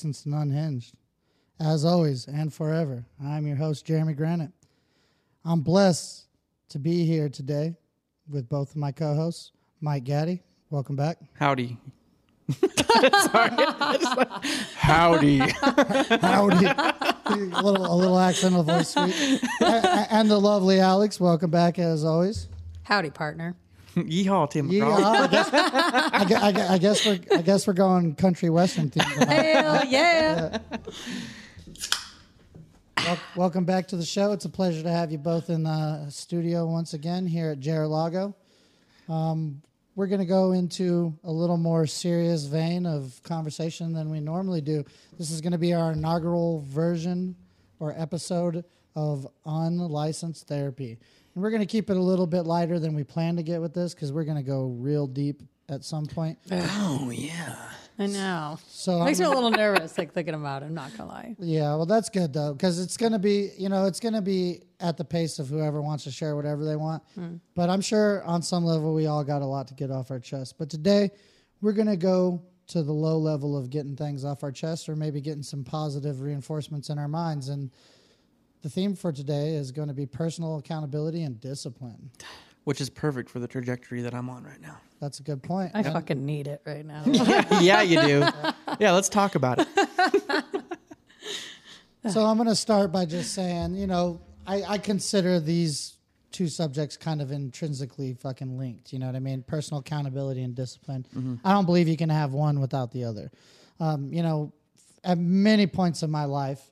to Unlicensed and Unhinged. As always and forever, I'm your host, Jeremy Granite. I'm blessed to be here today with both of my co hosts, Mike Gaddy. Welcome back. Howdy. Sorry. Howdy. Howdy. a, little, a little accent of voice sweet. A- a- And the lovely Alex. Welcome back as always. Howdy, partner. Yeehaw, Tim Yeah, McGraw. I guess, I, gue- I gue- I guess we're I guess we're going country western theme. Hell yeah. Wel- Welcome back to the show. It's a pleasure to have you both in the studio once again here at Jarlago. Um, we're going to go into a little more serious vein of conversation than we normally do. This is going to be our inaugural version or episode of unlicensed therapy. And we're going to keep it a little bit lighter than we plan to get with this because we're going to go real deep at some point. Oh, yeah. I know. So Makes me I'm- a little nervous, like thinking about it. I'm not gonna lie. Yeah, well, that's good though, because it's going to be, you know, it's going to be at the pace of whoever wants to share whatever they want. Hmm. But I'm sure on some level we all got a lot to get off our chest. But today we're going to go to the low level of getting things off our chest or maybe getting some positive reinforcements in our minds. And the theme for today is going to be personal accountability and discipline. Which is perfect for the trajectory that I'm on right now. That's a good point. I fucking need it right now. yeah, you do. Yeah, let's talk about it. So I'm going to start by just saying, you know, I, I consider these two subjects kind of intrinsically fucking linked. You know what I mean? Personal accountability and discipline. I don't believe you can have one without the other. Um, you know, at many points in my life,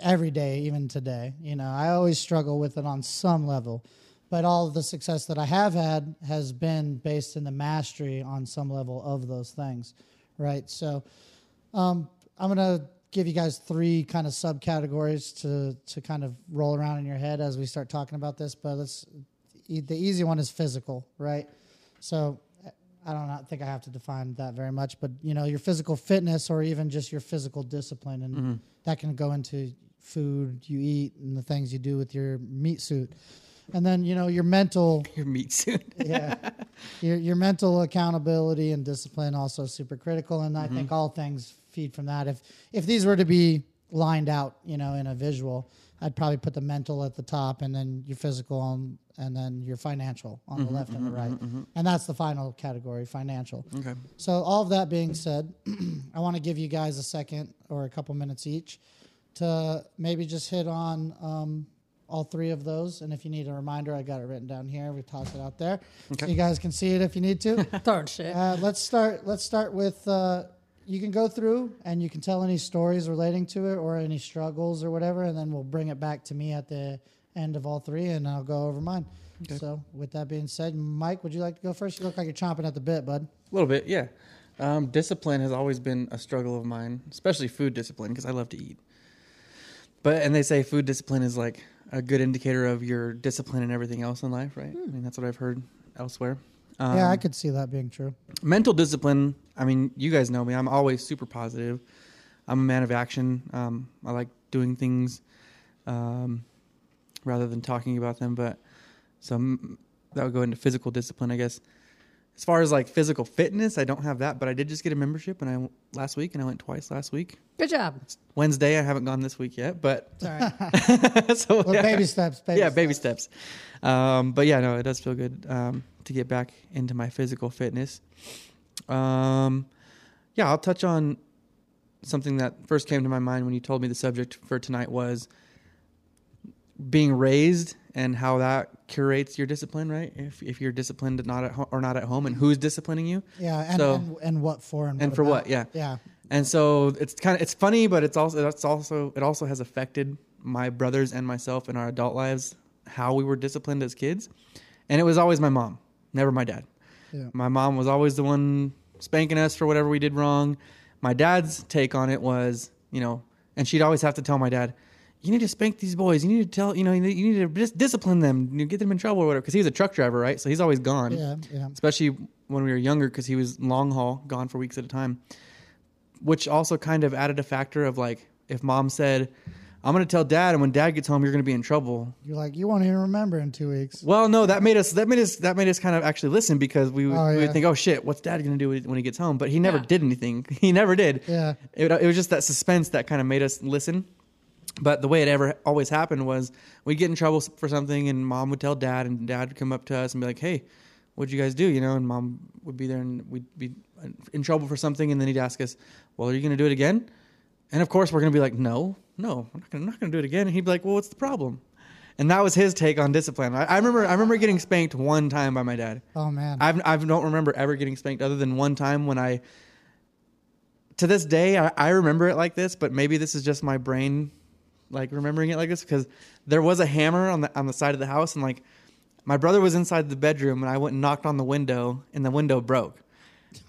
every day, even today, you know, I always struggle with it on some level. But all the success that I have had has been based in the mastery on some level of those things, right? So, um, I'm gonna give you guys three kind of subcategories to to kind of roll around in your head as we start talking about this. But let's the easy one is physical, right? So I don't think I have to define that very much, but you know your physical fitness or even just your physical discipline, and mm-hmm. that can go into food you eat and the things you do with your meat suit, and then you know your mental Your meat suit. yeah. Your, your mental accountability and discipline also super critical and i mm-hmm. think all things feed from that. If if these were to be lined out you know in a visual i'd probably put the mental at the top and then your physical on and then your financial on the left and the right and that's the final category financial Okay. so all of that being said i want to give you guys a second or a couple minutes each to maybe just hit on um, all three of those. And if you need a reminder, I got it written down here. We toss it out there, so you guys can see it if you need to. Throwing shit. uh, let's start. Let's start with. Uh, you can go through and you can tell any stories relating to it or any struggles or whatever, and then we'll bring it back to me at the end of all three, and I'll go over mine. So, with that being said, Mike, would you like to go first? You look like you're chomping at the bit, bud. A little bit, yeah. Um, discipline has always been a struggle of mine, especially food discipline, because I love to eat. But and they say food discipline is like a good indicator of your discipline and everything else in life, right? I mean, that's what I've heard elsewhere. Um, yeah, I could see that being true. mental discipline i mean you guys know me. I'm always super positive. I'm a man of action. Um, i like doing things um, rather than talking about them but so that would go into physical discipline i guess as far as like physical fitness i don't have that but i did just get a membership and i last week and i went twice last week Good job. wednesday i haven't gone this week yet but It's so Well, yeah. baby steps. Baby yeah, steps. baby steps. Um, but yeah, no, it does feel good um, to get back into my physical fitness. Um, yeah, I'll touch on something that first came to my mind when you told me the subject for tonight was being raised and how that curates your discipline, right? If if you're disciplined not at ho- or not at home, and who's disciplining you, Yeah, and, So- and and what for and, and for about. what? Yeah. Yeah, And so it's kind of it's funny, but it's also it's also it also has affected my brothers and myself in our adult lives how we were disciplined as kids. And it was always my mom, never my dad. Yeah. My mom was always the one spanking us for whatever we did wrong. My dad's take on it was, you know, and she'd always have to tell my dad, "You need to spank these boys. You need to tell, you know, you need you need to just discipline them, you know, get them in trouble or whatever." Because he was a truck driver, right? So he's always gone yeah, yeah. especially when we were younger because he was long haul, gone for weeks at a time. Which also kind of added a factor of like if mom said, I'm gonna tell dad, and when dad gets home, you're gonna be in trouble. You're like, you won't even remember in two weeks. Well, no, that made us that made us that made us kind of actually listen because we would, Oh, we yeah. would think, oh shit, what's dad gonna do when he gets home? But he never Yeah. did anything. He never did. Yeah. It, it was just that suspense that kind of made us listen. But the way it ever always happened was we'd get in trouble for something, and mom would tell dad, and dad would come up to us and be like, "Hey, what'd you guys do?" You know, and mom would be there, and we'd be in trouble for something, and then he'd ask us, "Well, are you gonna do it again?" And of course, we're gonna be like, "No, no, I'm not not gonna do it again." And he'd be like, "Well, what's the problem?" And that was his take on discipline. I, I remember, I remember getting spanked one time by my dad. Oh man. I've, I don't remember ever getting spanked other than one time when I, to this day, I, I remember it like this, but maybe this is just my brain, like remembering it like this because there was a hammer on the on the side of the house and like my brother was inside the bedroom and I went and knocked on the window and the window broke.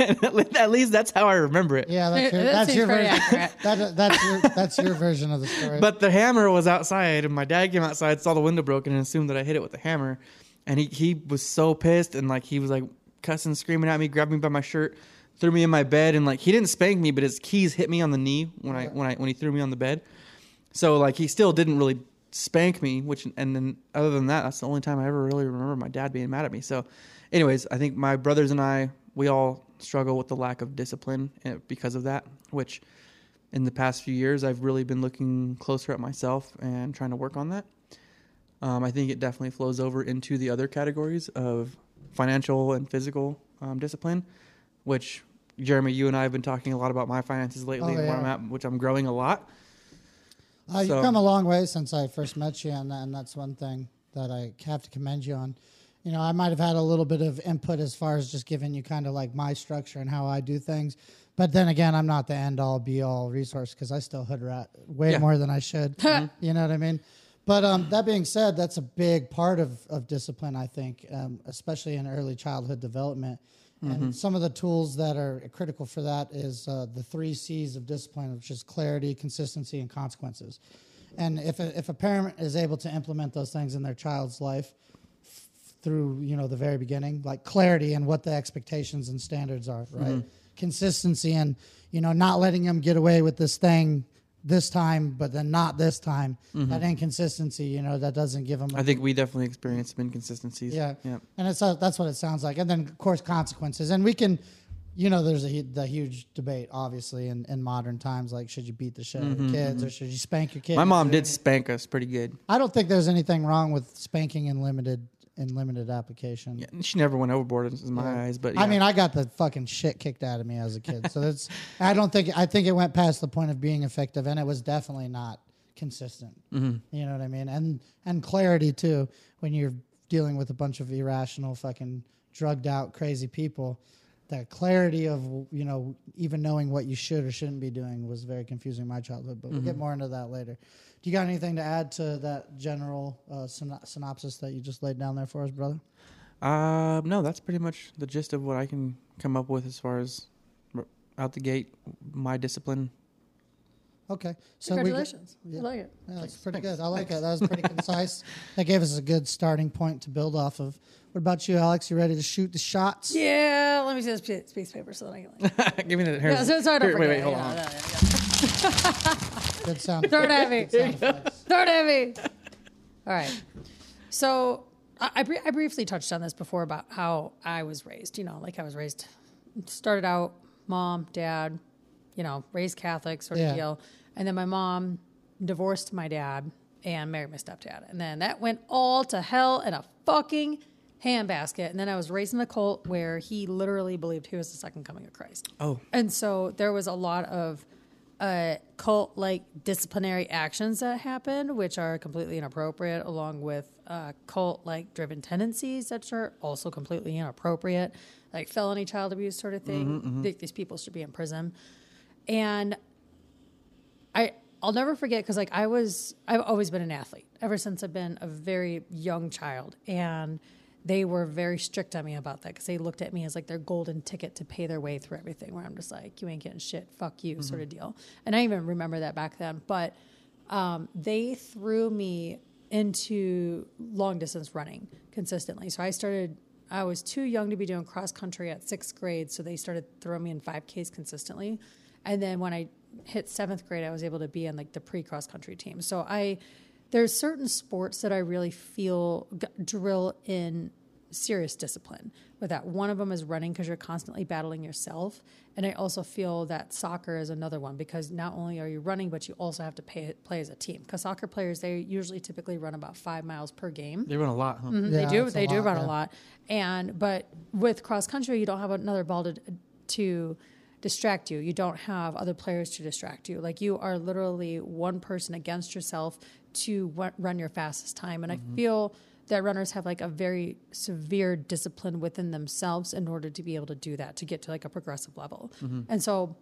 At least that's how I remember it. yeah, that's your, That that's your version. That, that's your that's your version of the story. But the hammer was outside, and my dad came outside, saw the window broken, and assumed that I hit it with the hammer. And he, he was so pissed, and like he was like cussing, screaming at me, grabbed me by my shirt, threw me in my bed, and like he didn't spank me, but his keys hit me on the knee when I when I when he threw me on the bed. So like he still didn't really spank me, which and then other than that, that's the only time I ever really remember my dad being mad at me. So, anyways, I think my brothers and I we all struggle with the lack of discipline eh, because of that, which in the past few years, I've really been looking closer at myself and trying to work on that. Um, I think it definitely flows over into the other categories of financial and physical um, discipline, which Jeremy, you and I have been talking a lot about my finances lately Oh, and where. I'm at, which I'm growing a lot. Uh, you've come a long way since I first met you, and, and that's one thing that I have to commend you on. You know, I might have had a little bit of input as far as just giving you kind of like my structure and how I do things. But then again, I'm not the end all be all resource because I still hood rat way Yeah. more than I should. You know what I mean? But um, that being said, that's a big part of, of discipline, I think, um, especially in early childhood development. And some of the tools that are critical for that is uh, the three C's of discipline, which is clarity, consistency, and consequences. And if a, if a parent is able to implement those things in their child's life f- through you know the very beginning, like clarity and what the expectations and standards are, right? Consistency and you know not letting them get away with this thing this time, but then not this time. Mm-hmm. That inconsistency, you know, that doesn't give them. I think we definitely experienced some inconsistencies. Yeah. Yeah. And it's uh, that's what it sounds like. And then of course consequences. And we can, you know, there's a the huge debate obviously in, in modern times like should you beat the shit out of your mm-hmm, kids or mm-hmm. should you spank your kids? My mom did spank us pretty good. I don't think there's anything wrong with spanking in limited in limited application. Yeah, and she never went overboard in my eyes, but I yeah. mean, I got the fucking shit kicked out of me as a kid. So that's I don't think I think it went past the point of being effective and it was definitely not consistent. Mm-hmm. You know what I mean? And and clarity too when you're dealing with a bunch of irrational fucking drugged out crazy people. That clarity of you know even knowing what you should or shouldn't be doing was very confusing in my childhood. But we'll get more into that later. Do you got anything to add to that general uh, syno- synopsis that you just laid down there for us, brother? Uh, no, that's pretty much the gist of what I can come up with as far as out the gate, my discipline. Okay, so we get- Congratulations. I like it. Yeah, that's pretty good. I like it. That was pretty concise. That gave us a good starting point to build off of. What about you, Alex? You ready to shoot the shots? Yeah, let me see this piece piece of paper so that I can like. Give me the hair. Yeah, so, so I don't Here, wait, wait, hold Yeah, on. yeah, yeah, Good sound. Throw it at me. sound effects. Throw it at me. All right. So I, I, bri- I briefly touched on this before about how I was raised. You know, like I was raised, started out mom, dad, you know, raised Catholic sort of Yeah. deal. And then my mom divorced my dad and married my stepdad. And then that went all to hell in a fucking handbasket. And then I was raised in a cult where he literally believed he was the second coming of Christ. Oh, And so there was a lot of uh, cult like disciplinary actions that happened, which are completely inappropriate, along with uh, cult like driven tendencies that are also completely inappropriate, like felony child abuse sort of thing. Th- These people should be in prison. And I I'll never forget because like I was I've always been an athlete ever since I've been a very young child, and they were very strict on me about that because they looked at me as like their golden ticket to pay their way through everything. Where I'm just like, you ain't getting shit, fuck you, sort of deal. And I even remember that back then, but um, they threw me into long distance running consistently. So I started. I was too young to be doing cross country at sixth grade, so they started throwing me in 5Ks consistently. And then when I hit seventh grade, I was able to be on like the pre cross country team. So I, there's certain sports that I really feel g- drill in serious discipline with that. One of them is running because you're constantly battling yourself. And I also feel that soccer is another one because not only are you running, but you also have to pay, play as a team. Because soccer players, they usually typically run about five miles per game. They run a lot, huh? Mhm, Yeah, they do. They do lot, run yeah. a lot. And but with cross country, you don't have another ball to to distract you. You don't have other players to distract you. Like you are literally one person against yourself to wa- run your fastest time. And I mm-hmm. feel that runners have like a very severe discipline within themselves in order to be able to do that to get to like a progressive level. Mm-hmm. And so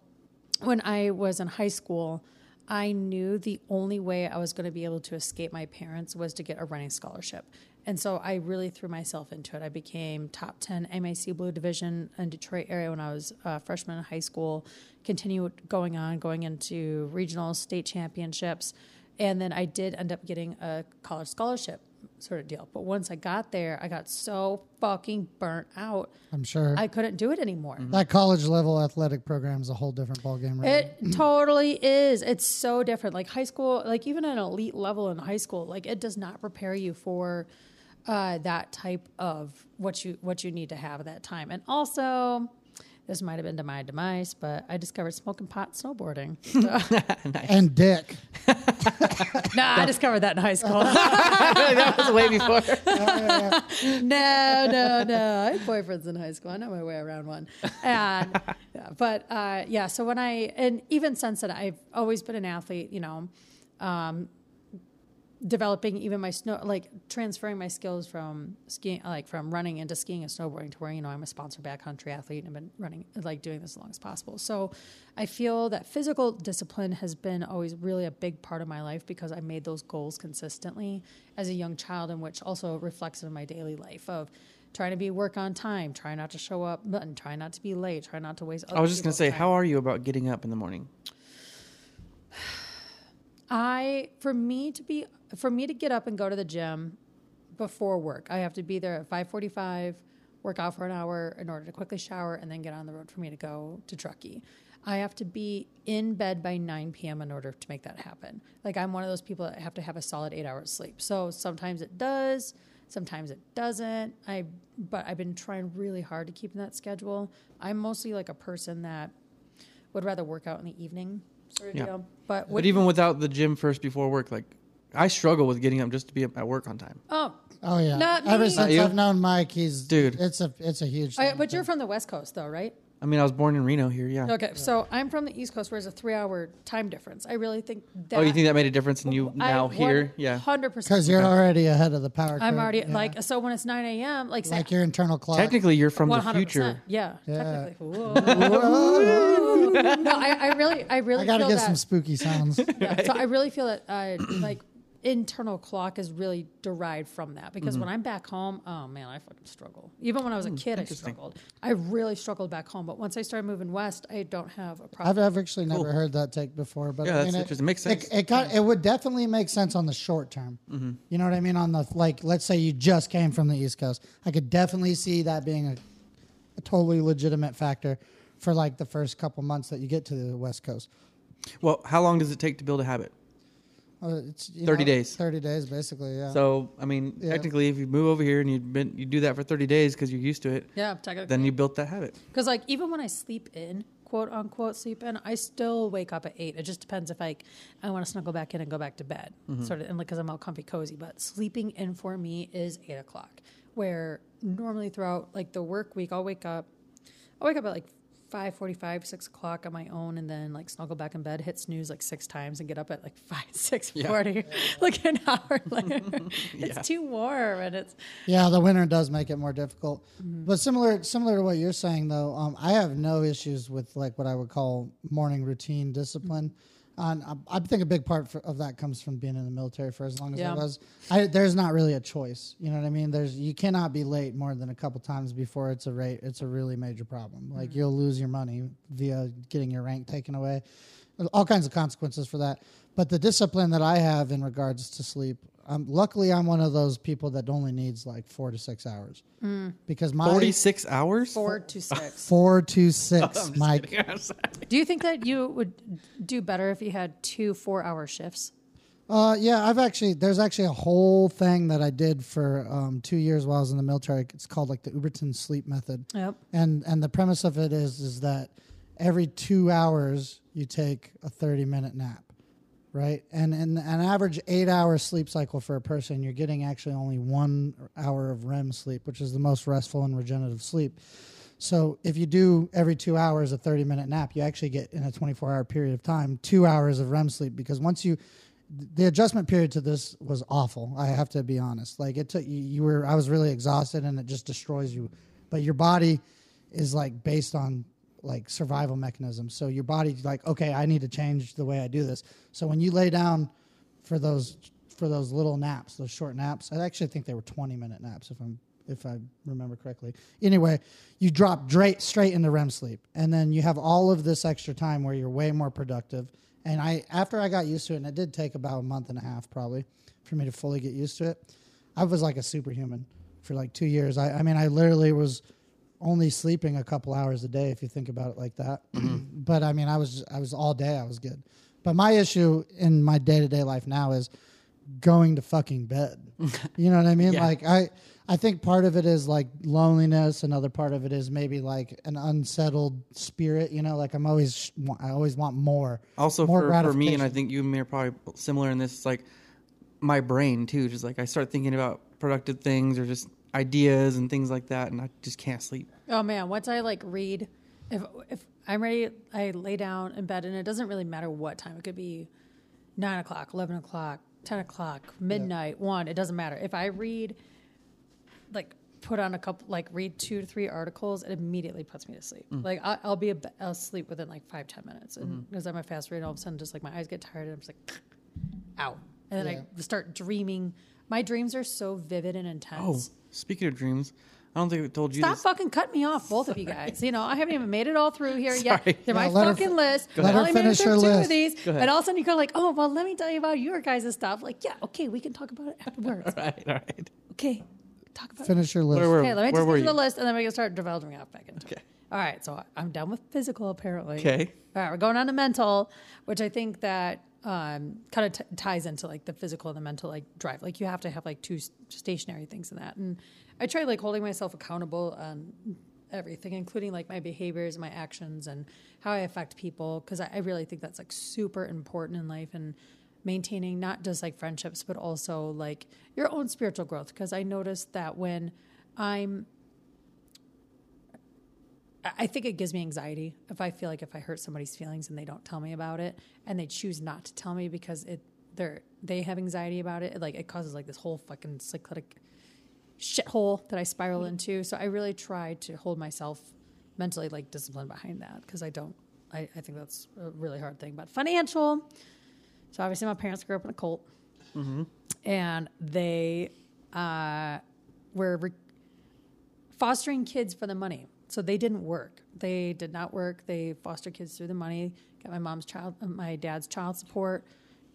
when I was in high school, I knew the only way I was going to be able to escape my parents was to get a running scholarship. And so I really threw myself into it. I became top 10 MAC Blue Division in Detroit area when I was a freshman in high school, continued going on, going into regional state championships. And then I did end up getting a college scholarship sort of deal. But once I got there, I got so fucking burnt out. I'm sure I couldn't do it anymore. that college level athletic program is a whole different ballgame. Right? It totally is. It's so different. Like high school, like even an elite level in high school, like it does not prepare you for uh, that type of what you what you need to have at that time. And also, this might have been to my demise, but I discovered smoking pot snowboarding. So, and dick. no, I discovered that in high school. that was way before. no, no, no. I had boyfriends in high school. I know my way around one. And yeah, but uh, yeah, so when I and even since then, I've always been an athlete. You know, um, developing even my snow, like transferring my skills from skiing, like from running into skiing and snowboarding to where you know I'm a sponsored backcountry athlete and I've been running, like doing this as long as possible. So I feel that physical discipline has been always really a big part of my life because I made those goals consistently as a young child, and which also reflects in my daily life of trying to be work on time, try not to show up, and try not to be late, try not to waste. I was just gonna say, time. how are you about getting up in the morning? I for me to be for me to get up and go to the gym before work, I have to be there at five forty five, work out for an hour in order to quickly shower and then get on the road for me to go to Truckee. I have to be in bed by 9 p.m. in order to make that happen. Like I'm one of those people that have to have a solid eight hours sleep. So sometimes it does, sometimes it doesn't. I but I've been trying really hard to keep in that schedule. I'm mostly like a person that would rather work out in the evening sort of Yeah. deal. But, But with- even without the gym first before work, like I struggle with getting up just to be at work on time. oh, Oh yeah. Not Ever me. since Not you? I've known Mike, he's Dude. It's a it's a huge. I, thing. but you're from the West Coast, though, right? I mean, I was born in Reno here, yeah. Okay, so I'm from the East Coast, where there's a three-hour time difference. I really think that. Oh, you think that made a difference in you now here? Yeah. hundred percent. because you're already ahead of the power. I'm curve, already yeah. like so when it's nine a.m. Like, say, like your internal clock. Technically, you're from the 100%. future. Yeah, Yeah. technically. Whoa. no, I, I really, I really. I gotta feel get that. some spooky sounds. yeah, So I really feel that uh, like internal clock is really derived from that because Mm-hmm. when I'm back home, oh man, I fucking struggle. Even when I was a kid, I struggled. I really struggled back home, but once I started moving west, I don't have a problem. I've, I've actually never heard that take before, but Yeah, I that's mean, it, interesting. Makes sense. It, it, got, it would definitely make sense on the short term. Mm-hmm. You know what I mean? On the like, let's say you just came from the East Coast, I could definitely see that being a, a totally legitimate factor for like the first couple months that you get to the West Coast. Well, how long does it take to build a habit? Uh, it's you 30 know, days. Thirty days, basically. Yeah. So, I mean, Yeah. technically, if you move over here and you've you do that for 30 days because you're used to it, yeah, technically. then you built that habit. Because like even when I sleep in, quote unquote sleep in, I still wake up at eight. It just depends if like I want to snuggle back in and go back to bed, sort of, and like because I'm all comfy cozy. But sleeping in for me is eight o'clock. Where normally throughout like the work week, I'll wake up. I'll wake up at like five forty-five, six o'clock on my own, and then like snuggle back in bed, hit snooze like six times, and get up at like five, six forty, like an hour later. it's too warm, and it's Yeah, the winter does make it more difficult. Mm-hmm. But similar similar to what you're saying though, um, I have no issues with like what I would call morning routine discipline. And I, I think a big part for, of that comes from being in the military for as long as Yeah. I was. I, there's not really a choice. You know what I mean? There's you cannot be late more than a couple times before it's a rate. It's a really major problem. Like Mm-hmm. you'll lose your money via getting your rank taken away. all kinds of consequences for that. But the discipline that I have in regards to sleep, um, luckily I'm one of those people that only needs like four to six hours because my 46 hours? Four to six. four to six, Mike. Do you think that you would do better if you had two four-hour shifts? Uh, yeah, I've actually there's actually a whole thing that I did for um, two years while I was in the military. It's called like the Uberman sleep method. Yep. and and the premise of it is is that every two hours you take a 30 minute nap right and and an average eight hour sleep cycle for a person you're getting actually only one hour of rem sleep which is the most restful and regenerative sleep so if you do every two hours a 30 minute nap you actually get in a 24 hour period of time two hours of rem sleep because once you the adjustment period to this was awful. I have to be honest. Like it took you, you were I was really exhausted and it just destroys you. But your body is like based on like survival mechanism. So your body's like, okay, I need to change the way I do this. So when you lay down for those for those little naps, those short naps, I actually think they were 20 minute naps if I'm if I remember correctly. Anyway, you drop straight straight into REM sleep, and then you have all of this extra time where you're way more productive. And I after I got used to it, and it did take about a month and a half probably for me to fully get used to it. I was like a superhuman for like two years. I, I mean, I literally was only sleeping a couple hours a day if you think about it like that. Mm-hmm. but I mean, I was I was all day. I was good. But my issue in my day to day life now is going to fucking bed. you know what I mean? Yeah. Like I I think part of it is like loneliness. Another part of it is maybe like an unsettled spirit. You know, like I'm always I always want more. Also, more for, for me, and I think you and me are probably similar in this, it's like my brain too. Just like I start thinking about productive things or just ideas and things like that, and I just can't sleep. Oh man, once I like read, if if I'm ready, I lay down in bed, and it doesn't really matter what time. It could be nine o'clock, eleven o'clock, ten o'clock, midnight, one. It doesn't matter. If I read, like, put on a couple, like, read two to three articles, it immediately puts me to sleep. Mm. Like, I, I'll be a, asleep within like five ten minutes, and mm-hmm. because I'm a fast reader, all of a sudden, just like my eyes get tired, and I'm just like, out, and then Yeah. I start dreaming. My dreams are so vivid and oh. intense. Oh, speaking of dreams, I don't think I told you Stop this. fucking cutting me off, both of you guys. You know, I haven't even made it all through here yet. Sorry. They're my Yeah, let her fucking fi- list. Let I her only made it finish through her two list. of these. ahead. And all of a sudden you go like, oh, well, let me tell you about your guys' stuff. Like, yeah, okay, we can talk about it afterwards. All right, all right. okay, talk about it. Finish your list. Where were, Okay, let me where just were get to the list and then we can start developing out back into it. Okay. All right, so I'm done with physical apparently. Okay. All right, we're going on to mental, which I think that um, kind of t- ties into like the physical and the mental like drive. Like you have to have like two stationary things in that. And I try like holding myself accountable on everything, including like my behaviors, my actions, and how I affect people, because I, I really think that's like super important in life and maintaining not just like friendships, but also like your own spiritual growth. Because I noticed that when I'm I- think it gives me anxiety if I feel like if I hurt somebody's feelings and they don't tell me about it and they choose not to tell me because it they're they have anxiety about it, it like it causes like this whole fucking cyclic shithole that I spiral into. So I really try to hold myself mentally like disciplined behind that because I don't I, I think that's a really hard thing. But financial. So obviously my parents grew up in a cult. And they uh, were re- fostering kids for the money. So they didn't work. They did not work. They fostered kids through the money. Got my mom's child, uh, my dad's child support,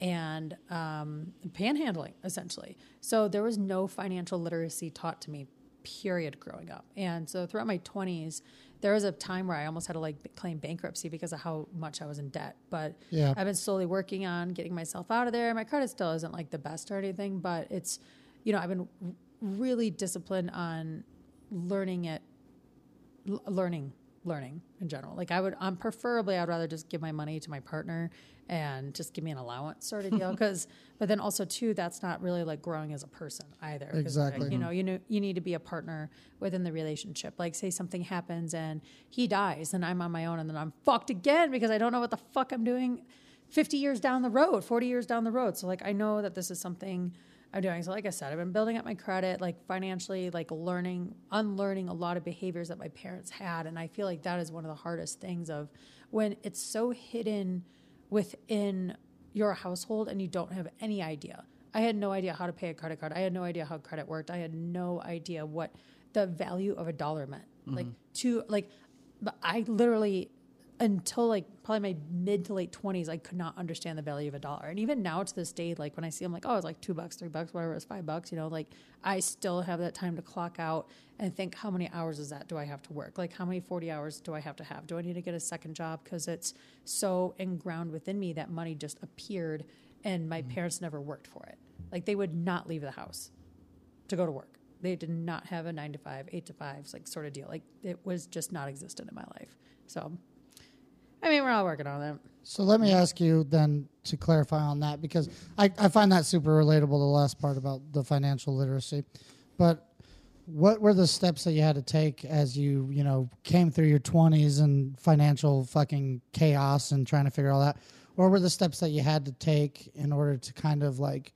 and um, panhandling essentially. So there was no financial literacy taught to me, period, growing up. And so throughout my twenties, there was a time where I almost had to like claim bankruptcy because of how much I was in debt. But Yeah. I've been slowly working on getting myself out of there. My credit still isn't like the best or anything, but it's, you know, I've been really disciplined on learning it l- learning learning in general. Like i would i'm preferably i'd rather just give my money to my partner and just give me an allowance sort of deal because but then also too that's not really like growing as a person either. 'Cause, like, Exactly. you know you know you need to be a partner within the relationship. Like say something happens and he dies and i'm on my own and then i'm fucked again because i don't know what the fuck i'm doing 50 years down the road 40 years down the road. So like i know that this is something I'm doing. So, like I said, I've been building up my credit, like financially, like learning, unlearning a lot of behaviors that my parents had. And I feel like that is one of the hardest things of when it's so hidden within your household and you don't have any idea. I had no idea how to pay a credit card. I had no idea how credit worked. I had no idea what the value of a dollar meant. Like mm-hmm. to like, I literally until like probably my mid to late 20s i could not understand the value of a dollar. And even now to this day like when i see them like oh it's like two bucks three bucks whatever it's five bucks you know like i still have that time to clock out and think how many hours is that do i have to work? Like how many 40 hours do i have to have? Do i need to get a second job? Because it's so ingrained within me that money just appeared and my mm-hmm. parents never worked for it. Like they would not leave the house to go to work. They did not have a nine to five eight to five like sort of deal. Like it was just not existent in my life. So I mean, we're all working on it. So let me ask you then to clarify on that because I, I find that super relatable, the last part about the financial literacy. But what were the steps that you had to take as you, you know, came through your 20s and financial fucking chaos and trying to figure all that? What were the steps that you had to take in order to kind of like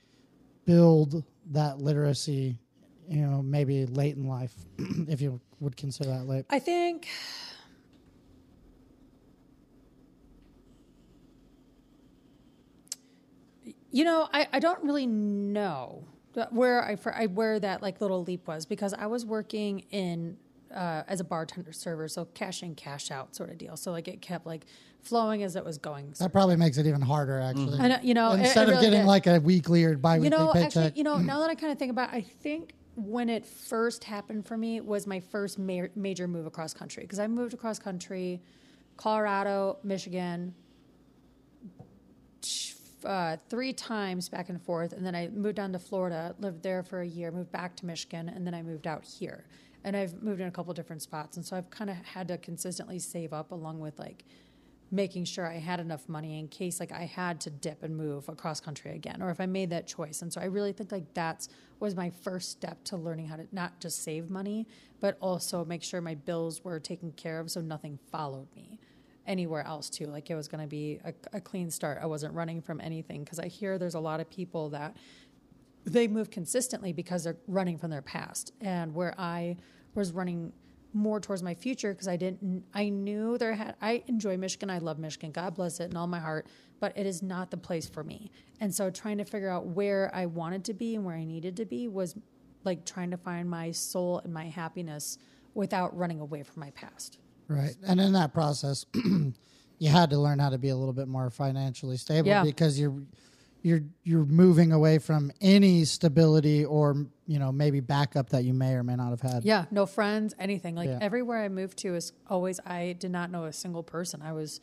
build that literacy, you know, maybe late in life, if you would consider that late? I think you know I, I don't really know where I, for, I where that like little leap was because I was working in uh, as a bartender server, so cash in, cash out sort of deal. So like it kept like flowing as it was going. That probably makes it even harder, actually. I know, you know, Instead it of really getting did. like a weekly or biweekly you know, paycheck. actually, you know, now that I kind of think about, it, I think when it first happened for me was my first ma- major move across country because I moved across country, Colorado, Michigan, sh- uh, three times back and forth, and then I moved down to Florida, lived there for a year, moved back to Michigan, and then I moved out here. And I've moved in a couple different spots, and so I've kind of had to consistently save up along with like making sure I had enough money in case like I had to dip and move across country again or if I made that choice. And so I really think like that's was my first step to learning how to not just save money, but also make sure my bills were taken care of so nothing followed me anywhere else too. Like it was going to be a, a clean start. I wasn't running from anything because I hear there's a lot of people that they move consistently because they're running from their past and where i was running more towards my future because i didn't i knew there had i enjoy michigan i love michigan god bless it in all my heart but it is not the place for me and so trying to figure out where i wanted to be and where i needed to be was like trying to find my soul and my happiness without running away from my past Right. And in that process, you had to learn how to be a little bit more financially stable Yeah. because you're you're you're moving away from any stability or you know maybe backup that you may or may not have had. Yeah, no friends, anything. Like Yeah. everywhere I moved to is always I did not know a single person. I was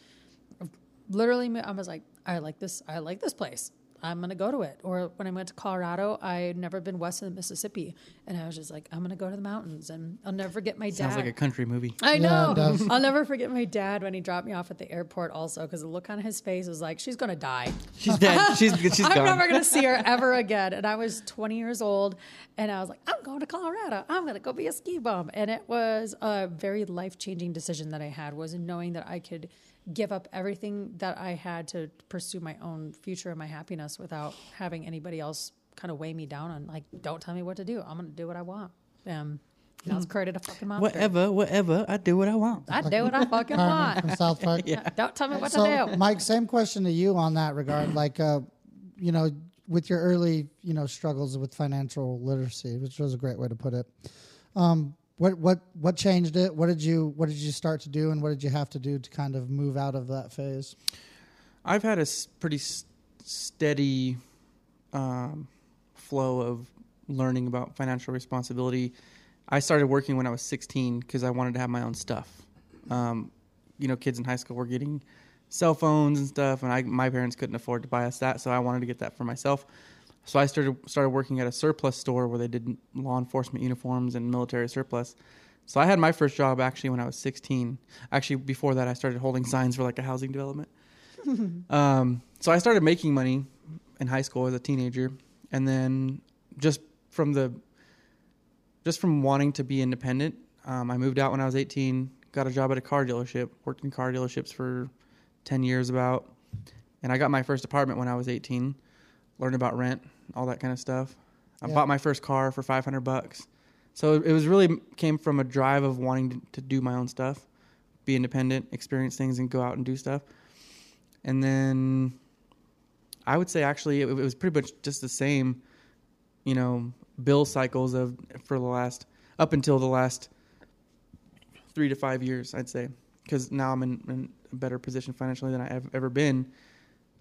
literally I was like I like this I like this place. I'm gonna go to it. Or when I went to Colorado, I'd never been west of the Mississippi, and I was just like, I'm gonna go to the mountains, and I'll never forget my dad. Sounds like a country movie. I know. it does. I'll never forget my dad when he dropped me off at the airport. Also, because the look on his face was like, "She's gonna die." She's dead. She's she's I'm gone. never going to see her ever again. And I was 20 years old, and I was like, I'm going to Colorado. I'm going to go be a ski bum. And it was a very life changing decision that I had was knowing that I could give up everything that I had to pursue my own future and my happiness without having anybody else kind of weigh me down on like, don't tell me what to do. I'm going to do what I want. Um, now it's created a fucking monster. Whatever, whatever. I do what I want. I do what I fucking want. from South Park. Don't tell me what to do. Mike, same question to you on that regard. Like, uh, you know, with your early, you know, struggles with financial literacy, which was a great way to put it. Um, what what what changed it? What did you what did you start to do, and what did you have to do to kind of move out of that phase? I've had a pretty s- steady um, flow of learning about financial responsibility. I started working when I was 16 because I wanted to have my own stuff. Um, you know, kids in high school were getting cell phones and stuff, and I my parents couldn't afford to buy us that, so I wanted to get that for myself. So I started started working at a surplus store where they did law enforcement uniforms and military surplus. So I had my first job actually when I was 16. Actually, before that, I started holding signs for like a housing development. Um, so I started making money in high school as a teenager, and then just from the just from wanting to be independent, um, I moved out when I was 18. Got a job at a car dealership. Worked in car dealerships for 10 years about, and I got my first apartment when I was 18. Learned about rent, all that kind of stuff. I Yeah. bought my first car for 500 bucks. So it was really came from a drive of wanting to, to do my own stuff, be independent, experience things, and go out and do stuff. And then I would say actually it, it was pretty much just the same, you know, bill cycles of for the last up until the last three to five years, I'd say, because now I'm in, in a better position financially than I've ever been.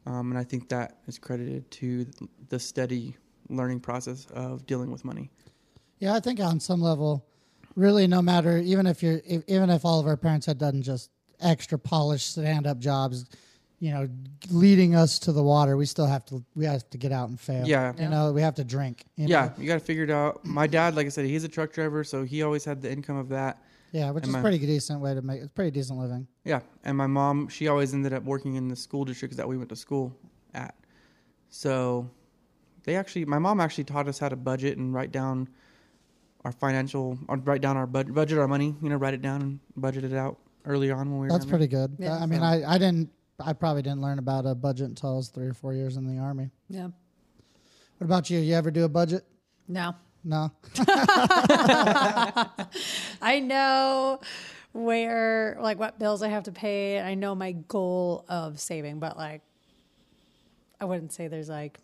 Um, and I think that is credited to the steady learning process of dealing with money. Yeah, I think on some level, really, no matter even if you're if, even if all of our parents had done just extra polished stand up jobs, you know, leading us to the water, we still have to we have to get out and fail. Yeah. you know, we have to drink. you Yeah, know? you got to figure it out. My dad, like I said, he's a truck driver, so he always had the income of that. Yeah, which And is my- pretty decent way to make. It's pretty decent living. Yeah, and my mom, she always ended up working in the school districts that we went to school at. So they actually, my mom actually taught us how to budget and write down our financial, or write down our bud- budget, our money. You know, write it down and budget it out early on when we were. That's younger. pretty good. Yeah. I mean, So- I I didn't. I probably didn't learn about a budget until I was three or four years in the army. Yeah. What about you? You ever do a budget? No. No. I know where, like, what bills I have to pay. I know my goal of saving, but like, I wouldn't say there's like.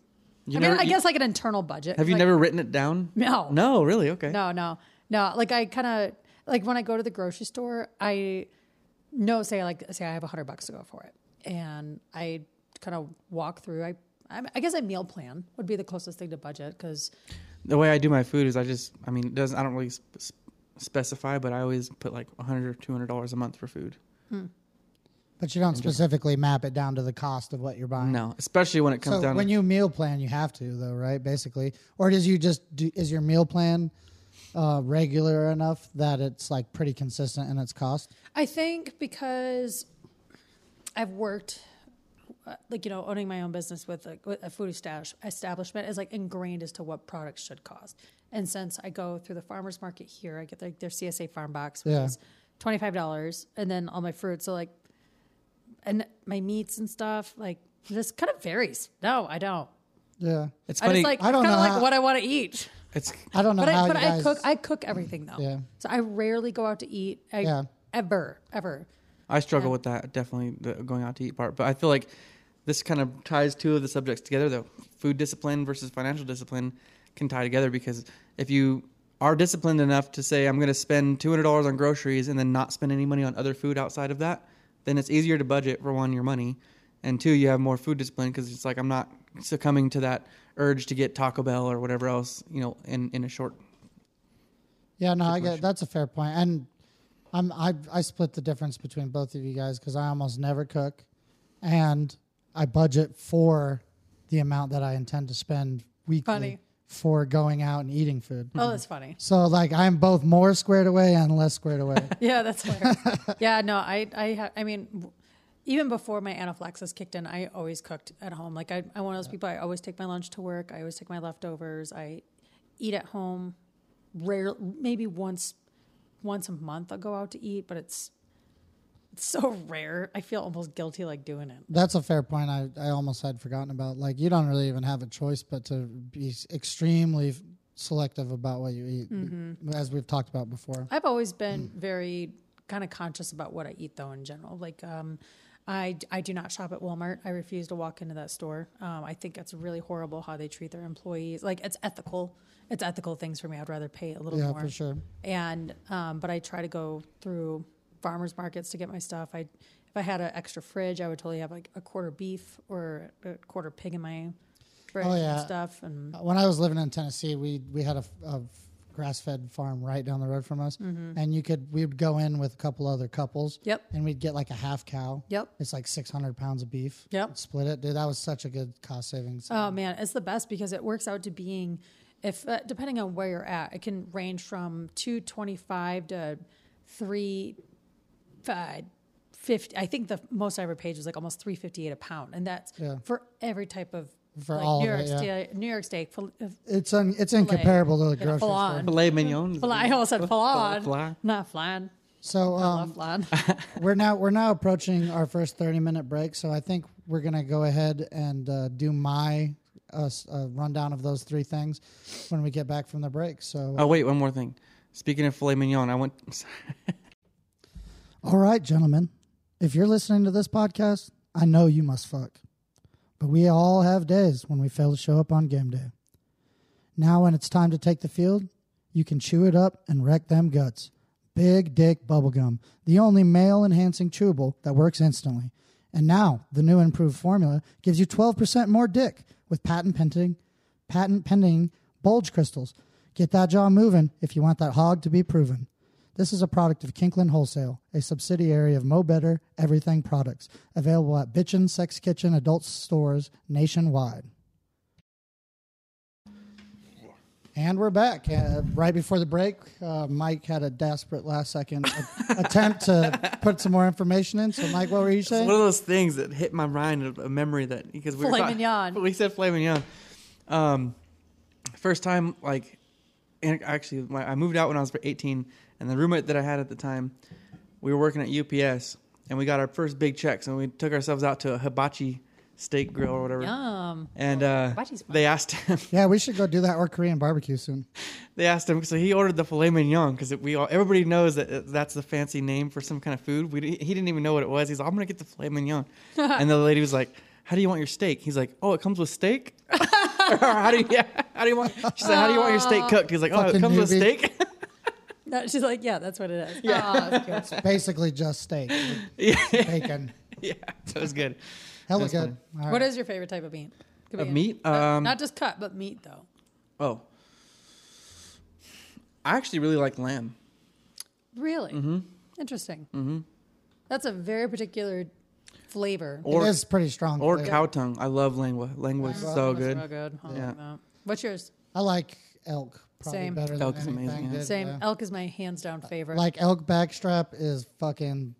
You I mean, I you- guess like an internal budget. Have you like, never written it down? No. No, really? Okay. No, no, no. Like I kind of like when I go to the grocery store, I know say like say I have a hundred bucks to go for it, and I kind of walk through. I I I guess a meal plan would be the closest thing to budget because The way I do my food is I just, I mean, it doesn't I don't really sp- sp- specify, but I always put like 100 or 200 dollars a month for food. But you don't specifically map it down to the cost of what you're buying. No, especially when it comes So down when to you meal plan, you have to though, right? Basically, or does you just do? Is your meal plan uh, regular enough that it's like pretty consistent in its cost? I think because I've worked, like you know, owning my own business with a, with a food establish, establishment is like ingrained as to what products should cost. And since I go through the farmers market here, I get like their CSA farm box, which Yeah. is twenty five dollars, and then all my fruits. So like, and my meats and stuff like this kind of varies. No, I don't. Yeah, it's I funny. just like I don't kind of know like how- what I want to eat. it's I don't know But how I but you guys. I cook I cook everything though. Yeah. So I rarely go out to eat. I, Yeah. Ever ever. I struggle Yeah. with that definitely the going out to eat part, but I feel like this kind of ties two of the subjects together though. Food discipline versus financial discipline can tie together because if you are disciplined enough to say I'm going to spend $200 on groceries and then not spend any money on other food outside of that, then it's easier to budget for one your money and two you have more food discipline because it's like I'm not succumbing to that urge to get Taco Bell or whatever else, you know, in in a short Yeah, no, I get that's a fair point, and I'm I I split the difference between both of you guys because I almost never cook, and I budget for the amount that I intend to spend weekly Funny. for going out and eating food. Oh, that's funny. So like I'm both more squared away and less squared away. Yeah, that's fair. yeah, no, I, I, ha- I mean, w- even before my anaphylaxis kicked in, I always cooked at home. Like I, I'm one of those people. I always take my lunch to work. I always take my leftovers. I eat at home. Rare, maybe once, once a month I'll go out to eat, but it's, it's so rare. I feel almost guilty like doing it. That's a fair point. I, I almost had forgotten about. Like you don't really even have a choice but to be extremely selective about what you eat, Mm-hmm. as we've talked about before. I've always been very kind of conscious about what I eat, though, in general. Like, um, I, I do not shop at Walmart. I refuse to walk into that store. Um, I think it's really horrible how they treat their employees. Like, it's ethical. It's ethical things for me. I'd rather pay a little Yeah, more. for sure. And um, but I try to go through farmers markets to get my stuff. I if I had an extra fridge, I would totally have like a quarter beef or a quarter pig in my fridge Oh, yeah. and stuff. And When I was living in Tennessee, we we had a, a grass-fed farm right down the road from us, and you could we would go in with a couple other couples. Mm-hmm. Yep. And we'd get like a half cow. Yep. It's like 600 pounds of beef. Yep. Split it, dude. That was such a good cost savings. Oh man, it's the best because it works out to being, if uh, depending on where you're at, it can range from two twenty five to three, five, fifty. I think the most I ever paid was like almost three fifty eight a pound, and that's Yeah. for every type of For like all New of York it, yeah. steak, New York steak. fil- uh, It's un, it's incomparable to the Yeah, grocery full store. filet mignon. flan. I almost said flan, Flan. not flan. So um, flan. we're now we're now approaching our first 30 minute break. So I think we're gonna go ahead and uh, do my uh, s- uh, rundown of those three things when we get back from the break. So Oh wait, one more thing. Speaking of filet mignon, I went. All right, gentlemen. If you're listening to this podcast, I know you must fuck. But we all have days when we fail to show up on game day. Now, when it's time to take the field, you can chew it up and wreck them guts. Big Dick Bubblegum, the only male enhancing chewable that works instantly. And now, the new improved formula gives you 12% more dick with patent pending, patent pending bulge crystals. Get that jaw moving if you want that hog to be proven. This is a product of Kinkland Wholesale, a subsidiary of Mo Better Everything Products, available at Bitchin' Sex Kitchen adult stores nationwide. And we're back. Uh, right before the break, uh, Mike had a desperate last second a- attempt to put some more information in. So, Mike, what were you saying? It's saying? one of those things that hit my mind, a, a memory that because we were Filet talking- mignon. We said filet mignon. Um, first time, like, and actually, my, I moved out when I was 18, and the roommate that I had at the time, we were working at UPS, and we got our first big checks, and we took ourselves out to a hibachi steak grill or whatever. Yum. And uh, they asked him, Yeah, we should go do that or Korean barbecue soon. they asked him, so he ordered the filet mignon because we all, everybody knows that that's the fancy name for some kind of food. We, he didn't even know what it was. He's like, I'm gonna get the filet mignon, and the lady was like, How do you want your steak? He's like, Oh, it comes with steak. how do you? Yeah, how do you want? She's like, How do you want your steak cooked? He's like, Oh, it Fucking comes with steak. No, she's like, yeah, that's what it is. Yeah. that's cute. Basically, just steak, yeah, bacon. yeah, so it was good. Hella That's good. All right. What is your favorite type of meat? Could be Of any- meat? Not- Um, not just cut, but meat though. Oh, I actually really like lamb. Really? Mm-hmm. Interesting. Mm-hmm. That's a very particular flavor. Or it is pretty strong. or flavor. cow tongue. I love lengua. Lengua is so That's good. real good. I like Yeah. that. What's yours? I like elk probably Same. better than Elk is anything. amazing, yeah. dude, Same. yeah. Elk is my hands down favorite. Like elk backstrap is fucking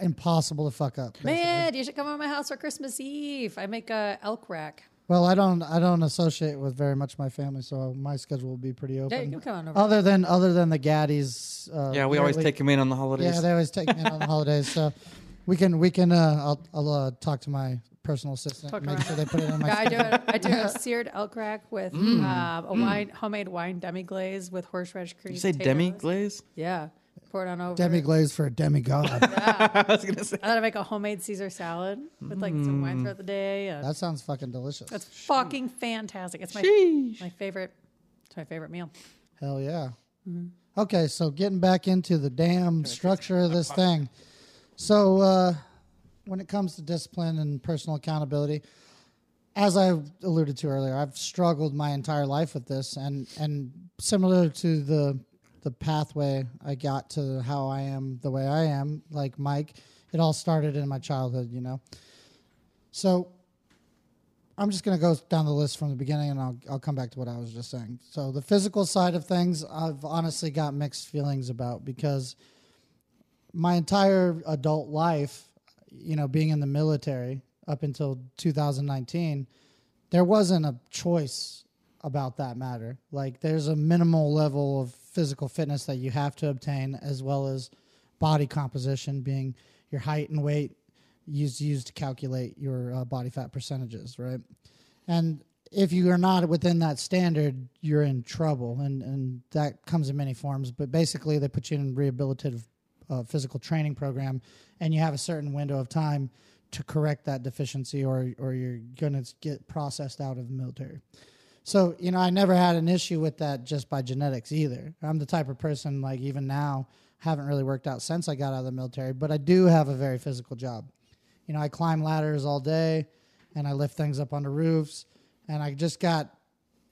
impossible to fuck up. basically. Man, you should come over my house for Christmas Eve. I make a elk rack. Well, I don't I don't associate with very much my family, so my schedule will be pretty open. Yeah, open. you can come on over. Other than other than the Gaddies. Uh, Yeah, we always yearly- take them in on the holidays. Yeah, they always take me in on the holidays. So we can we can uh, I'll I'll uh, talk to my personal assistant, Fuck make around. sure they put it in my. Yeah, I do a, I do a seared elk rack with Mm. uh, a wine homemade wine demi glaze with horseradish cream. you say demi glaze? Yeah, pour it on over. Demi glaze for a demigod. I was gonna say. And then I make a homemade Caesar salad with like some wine throughout the day. And that sounds fucking delicious. that's fucking fantastic. It's my Sheesh. my favorite. It's my favorite meal. Hell yeah. Mm-hmm. Okay, so getting back into the damn structure of this thing. So, uh, when it comes to discipline and personal accountability, as I alluded to earlier, I've struggled my entire life with this, and and similar to the the pathway I got to how I am the way I am, like Mike, it all started in my childhood, you know. So I'm just going to go down the list from the beginning and I'll, I'll come back to what I was just saying. So, the physical side of things, I've honestly got mixed feelings about because my entire adult life, you know, being in the military up until 2019, there wasn't a choice about that matter. Like, there's a minimal level of physical fitness that you have to obtain, as well as body composition, being your height and weight used used to calculate your uh, body fat percentages, right? And if you are not within that standard, you're in trouble, and and that comes in many forms. But basically, they put you in a rehabilitative uh, physical training program, and you have a certain window of time to correct that deficiency, or or you're gonna get processed out of the military. So, you know, I never had an issue with that just by genetics either. I'm the type of person, like, even now, haven't really worked out since I got out of the military, but I do have a very physical job. You know, I climb ladders all day and I lift things up onto roofs, and I just got,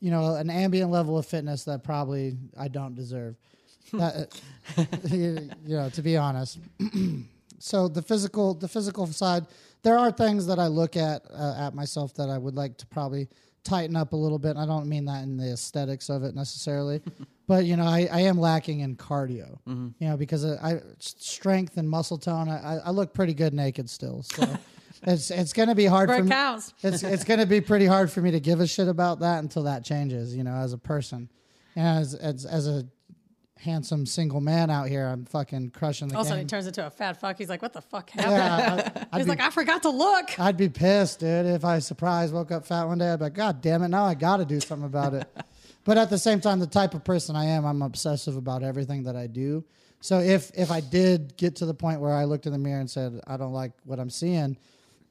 you know, an ambient level of fitness that probably I don't deserve. that, you know, to be honest. so the physical, the physical side, there are things that I look at uh, at myself that I would like to probably tighten up a little bit. I don't mean that in the aesthetics of it necessarily, but you know, I, I am lacking in cardio. Mm-hmm. You know, because I, I strength and muscle tone. I, I look pretty good naked still, so it's it's going to be hard Where for it me. counts. It's it's going to be pretty hard for me to give a shit about that until that changes. You know, as a person, and as as as a handsome single man out here, I'm fucking crushing the Also, he game. turns into a fat fuck. He's like, "What the fuck happened?" Yeah, I, He's be, like, "I forgot to look." I'd be pissed, dude, if I surprised woke up fat one day. I'd be like, God damn it, now I got to do something about it. but at the same time, the type of person I am, I'm obsessive about everything that I do. So if if I did get to the point where I looked in the mirror and said I don't like what I'm seeing,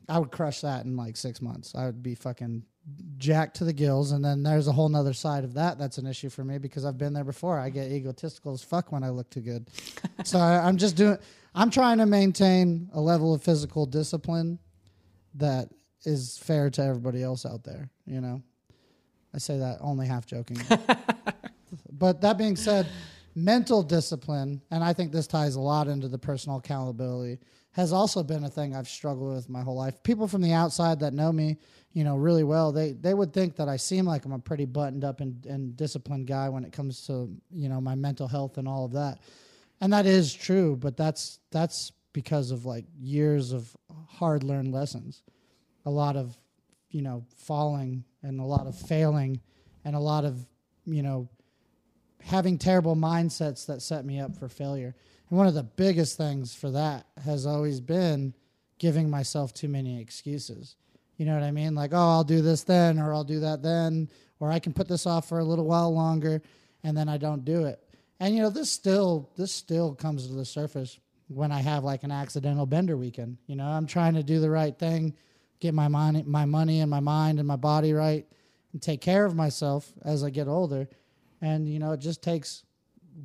I would crush that in like six months. I would be fucking jacked to the gills, and then there's a whole nother side of that that's an issue for me because I've been there before. I get egotistical as fuck when I look too good. so I, I'm just doing. I'm trying to maintain a level of physical discipline that is fair to everybody else out there. You know, I say that only half joking. but that being said, mental discipline, and I think this ties a lot into the personal accountability, has also been a thing I've struggled with my whole life. People from the outside that know me, you know, really well, they they would think that I seem like I'm a pretty buttoned up and, and disciplined guy when it comes to you know my mental health and all of that, and that is true. But that's that's because of like years of hard learned lessons, a lot of you know falling and a lot of failing, and a lot of you know having terrible mindsets that set me up for failure. And one of the biggest things for that has always been giving myself too many excuses. You know what I mean? Like, oh, I'll do this then, or I'll do that then, or I can put this off for a little while longer, and then I don't do it. And you know, this still this still comes to the surface when I have like an accidental bender weekend. You know, I'm trying to do the right thing, get my money, my money, and my mind and my body right, and take care of myself as I get older and you know it just takes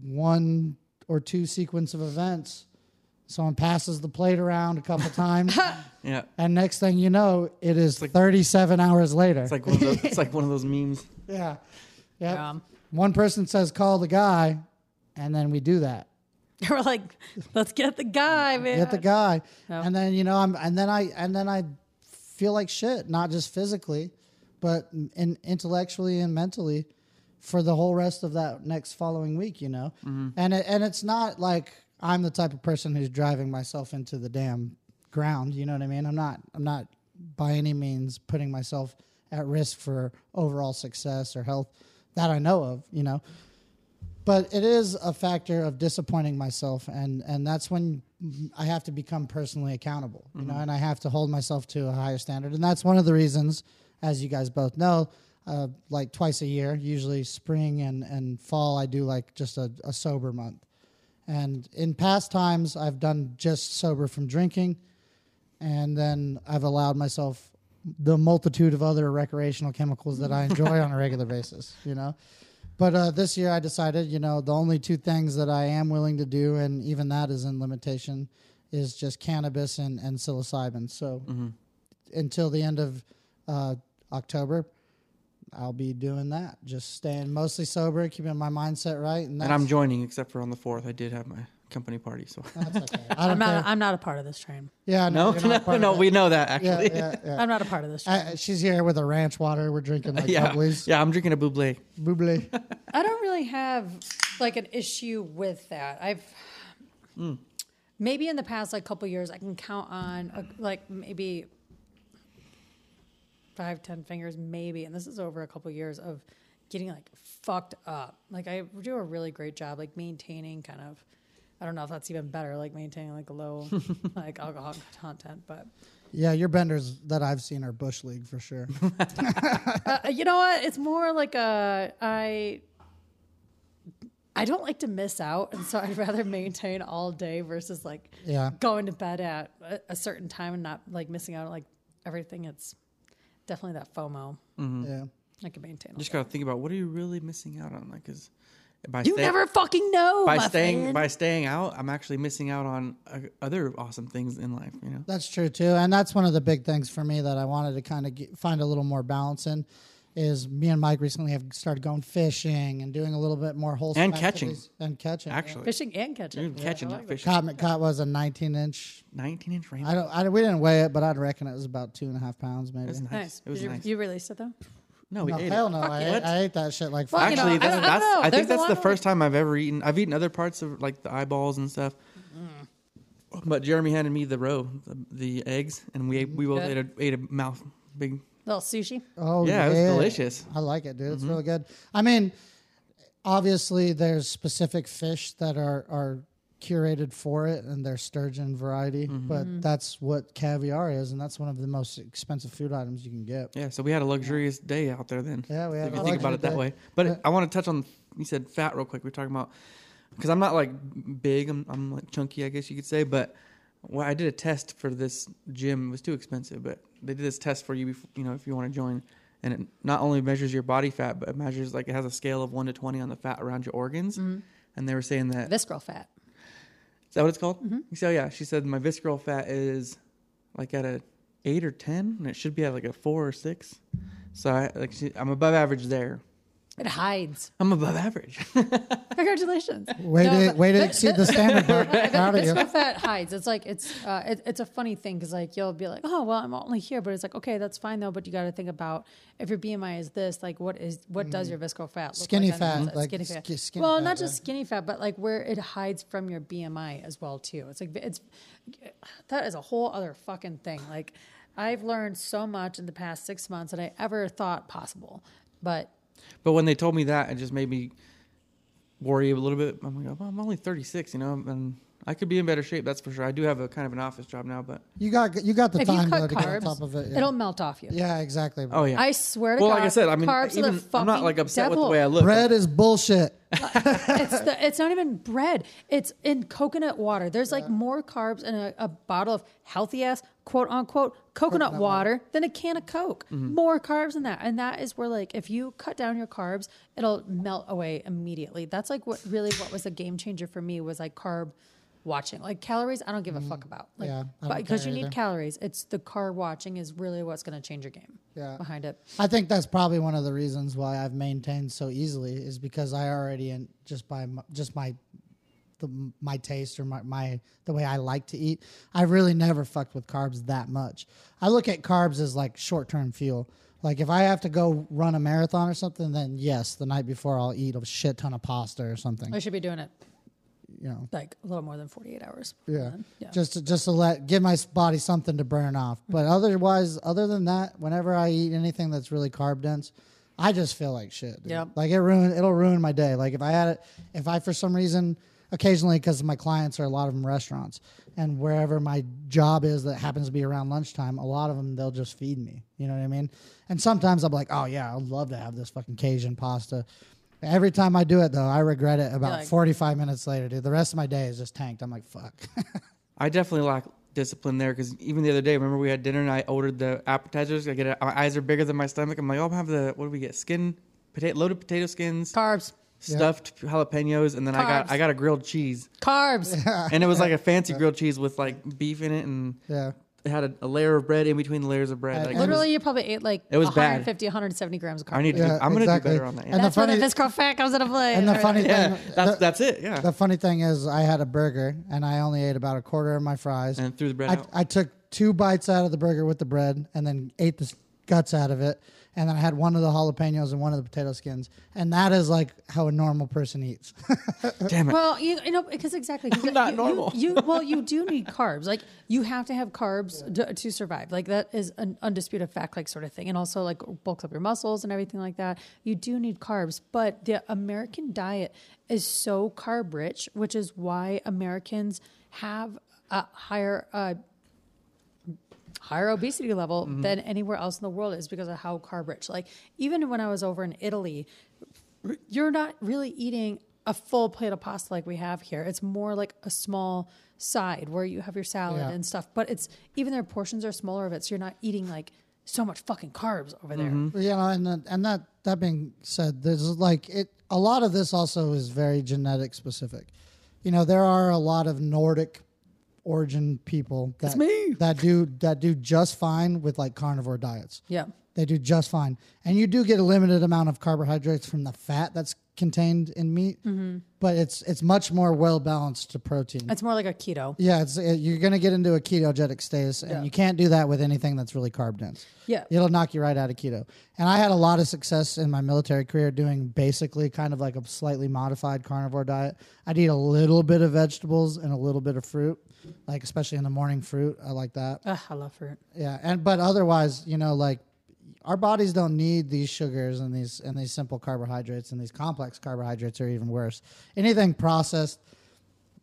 one or two sequence of events someone passes the plate around a couple times Yeah. and next thing you know it is like, 37 hours later It's like one of those, it's like one of those memes. yeah yeah Yeah. one person says call the guy and then we do that We're like, let's get the guy, man. get the guy Yeah. and then you know i'm and then i and then i feel like shit not just physically but in, intellectually and mentally for the whole rest of that next following week you know mm-hmm. and it, and it's not like i'm the type of person who's driving myself into the damn ground you know what i mean? I'm not i'm not by any means putting myself at risk for overall success or health that i know of you know? But it is a factor of disappointing myself and and that's when i have to become personally accountable you know? And i have to hold myself to a higher standard and that's one of the reasons as you guys both know uh, like twice a year usually spring and and fall i do like just a, a sober month and in past times i've done just sober from drinking and then i've allowed myself the multitude of other recreational chemicals that i enjoy on a regular basis you know but uh, this year I decided, you know, the only two things that I am willing to do, and even that is in limitation, is just cannabis and, and psilocybin. So until the end of uh, October, I'll be doing that. Just staying mostly sober, keeping my mindset right. And, And I'm joining, except for on the fourth. I did have my company party, so that's okay. I I'm don't I'm not a part of this train. yeah, no, you're no, no, we know that actually. yeah, yeah. I'm not a part of this train. I, she's here with a ranch water. We're drinking like yeah, bubblies. yeah. I'm drinking a buble. Bubbly. I don't really have like an issue with that. I've maybe in the past like couple years I can count on uh like maybe five ten fingers maybe, and this is over a couple years of getting like fucked up. Like I do a really great job like maintaining kind of. I don't know if that's even better, like maintaining like a low like alcohol content, but Yeah, your benders that I've seen are bush league for sure. Uh, you know what? It's more like a I. I don't like to miss out, and so I'd rather maintain all day versus like Yeah. going to bed at a, a certain time and not like missing out on like everything. It's definitely that FOMO. Yeah. I can maintain. All Just day. gotta think about what are you really missing out on, like, because by You stay- never fucking know. by my staying friend. by staying out, I'm actually missing out on uh, other awesome things in life. You know. That's true too, and that's one of the big things for me that I wanted to kind of find a little more balance in. Is me and Mike recently have started going fishing and doing a little bit more wholesome And catching. and catching. yeah. Actually, fishing and catching. you're catching I that like fish. Caught, caught was a 19 inch. 19 inch rainbow. I don't. I, we didn't weigh it, but I'd reckon it was about two and a half pounds, maybe. It was nice. Nice. It was you, nice. you released it though. no, we No, ate hell it. no! I, What? ate, I ate that shit like. Fuck, fuck. Actually, that's, I that's know. I think that's the first time I've ever eaten. I've eaten other parts of like the eyeballs and stuff. Mm. But Jeremy handed me the roe, the, the eggs, and we ate, we both ate a, ate a mouth big. Little sushi. Oh Yeah, it was delicious. I like it, dude. It's Mm-hmm. really good. I mean, obviously, there's specific fish that are are curated for it, and they're sturgeon variety. Mm-hmm. But that's what caviar is, and that's one of the most expensive food items you can get. Yeah, so we had a luxurious day out there then. Yeah, we had if a you think about luxury it that day. way. But Yeah. I want to touch on you said fat real quick. We are talking about because I'm not like big. I'm I'm like chunky, I guess you could say. But well, I did a test for this gym. It was too expensive, but they did this test for you. Before, you know, if you want to join, and it not only measures your body fat, but it measures like it has a scale of one to twenty on the fat around your organs. Mm-hmm. And they were saying that Visceral fat. is that what it's called? Mm-hmm. So yeah, she said my visceral fat is like at a eight or ten, and it should be at like a four or six. So I, like she, I'm above average there. It hides. I'm above average. Congratulations. Way No, to but- way to exceed the standard. Mark. but Proud of you. visceral fat hides. It's like it's uh, it, it's a funny thing because like you'll be like, oh well, I'm only here, but it's like okay, that's fine though. But you got to think about if your BMI is this, like what is what does your visceral fat look Mm. Skinny like? fat, like skinny fat. sk- skinny well, fat, not yeah. just skinny fat, but like where it hides from your BMI as well too. It's like it's that is a whole other fucking thing. Like I've learned so much in the past six months that I ever thought possible, but But when they told me that, it just made me worry a little bit. I'm like, well, I'm only 36, you know, and I could be in better shape. That's for sure. I do have a kind of an office job now, but You got you got the if you time though cut to get on top of it. Yeah, it'll melt off you. yeah exactly. oh yeah. I swear to well, God. like I said, I mean, carbs are the even I'm not fucking like upset devil. with the way I look. Bread is bullshit. it's the, it's not even bread. It's in coconut water. There's like more carbs in a, a bottle of healthy ass quote unquote coconut, water than a can of Coke. Mm-hmm. More carbs than that, and that is where like if you cut down your carbs, it'll melt away immediately. That's like what really what was a game changer for me was like carb watching. Like calories, I don't give a fuck about. Like, Mm-hmm. Yeah, but because you need either. calories, it's the carb watching is really what's going to change your game. Yeah. behind it. I think that's probably one of the reasons why I've maintained so easily is because I already in just by m- just my the, my taste or my, my the way I like to eat. I really never fucked with carbs that much. I look at carbs as like short term fuel. Like if I have to go run a marathon or something, then yes, the night before I'll eat a shit ton of pasta or something. I should be doing it You know, like a little more than 48 hours. yeah, Yeah. just to, just to let give my body something to burn off. But mm-hmm. otherwise, other than that, whenever I eat anything that's really carb dense, I just feel like shit. Yeah, like it ruin it'll ruin my day. Like if I had it, if I for some reason, occasionally because my clients are a lot of them restaurants, and wherever my job is that happens to be around lunchtime, a lot of them they'll just feed me. You know what I mean? And sometimes I'm like, oh yeah, I'd love to have this fucking Cajun pasta. Every time I do it though, I regret it about like- 45 minutes later, dude. The rest of my day is just tanked. I'm like, fuck. I definitely lack discipline there because even the other day, remember we had dinner and I ordered the appetizers. I get it, my eyes are bigger than my stomach. I'm like, oh, I'll have the what do we get? Skin, potato, loaded potato skins, Carbs, stuffed jalapenos, and then I got Carbs. I got a grilled cheese, carbs. and it was like a fancy grilled cheese with like beef in it, and yeah. it had a, a layer of bread in between the layers of bread. And- Like, and- Literally, you probably ate like It was bad. 150, 170 grams of carbs. I need to. Yeah, do, I'm gonna exactly. do better on that. And Yeah, the That's where the funny- visceral fat comes into play. And the Right. funny yeah thing, that's the, that's it. Yeah, the funny thing is, I had a burger and I only ate about a quarter of my fries. and threw the bread I, out. I took two bites out of the burger with the bread and then ate the s- guts out of it. And then I had one of the jalapenos and one of the potato skins. And that is like how a normal person eats. Damn it. Well, you, you know, because exactly. 'cause I'm not you, normal. You, you well, you do need carbs. Like you have to have carbs to, to survive. Like that is an undisputed fact, like sort of thing. And also like bulks up your muscles and everything like that. You do need carbs, but the American diet is so carb rich, which is why Americans have a higher. Uh, higher obesity level Mm-hmm. than anywhere else in the world is because of how carb rich. Like even when I was over in Italy, you're not really eating a full plate of pasta like we have here. It's more like a small side where you have your salad Yeah. and stuff. But it's even their portions are smaller of it, so you're not eating like so much fucking carbs over there. Mm-hmm. you know, and then- and that that being said, there's like it. A lot of this also is very genetic specific. You know, there are a lot of Nordic origin people that me. that do that do just fine with like carnivore diets. Yeah. They do just fine. And you do get a limited amount of carbohydrates from the fat that's contained in meat, mm-hmm. but it's it's much more well balanced to protein. It's more like a keto. yeah, it's it, you're going to get into a ketogenic status and Yeah. you can't do that with anything that's really carb dense. Yeah. It'll knock you right out of keto. And I had a lot of success in my military career doing basically kind of like a slightly modified carnivore diet. I'd eat a little bit of vegetables and a little bit of fruit, like especially in the morning fruit. I like that. Ugh, I love fruit. Yeah, and but otherwise, you know, like our bodies don't need these sugars and these and these simple carbohydrates and these complex carbohydrates are even worse. Anything processed,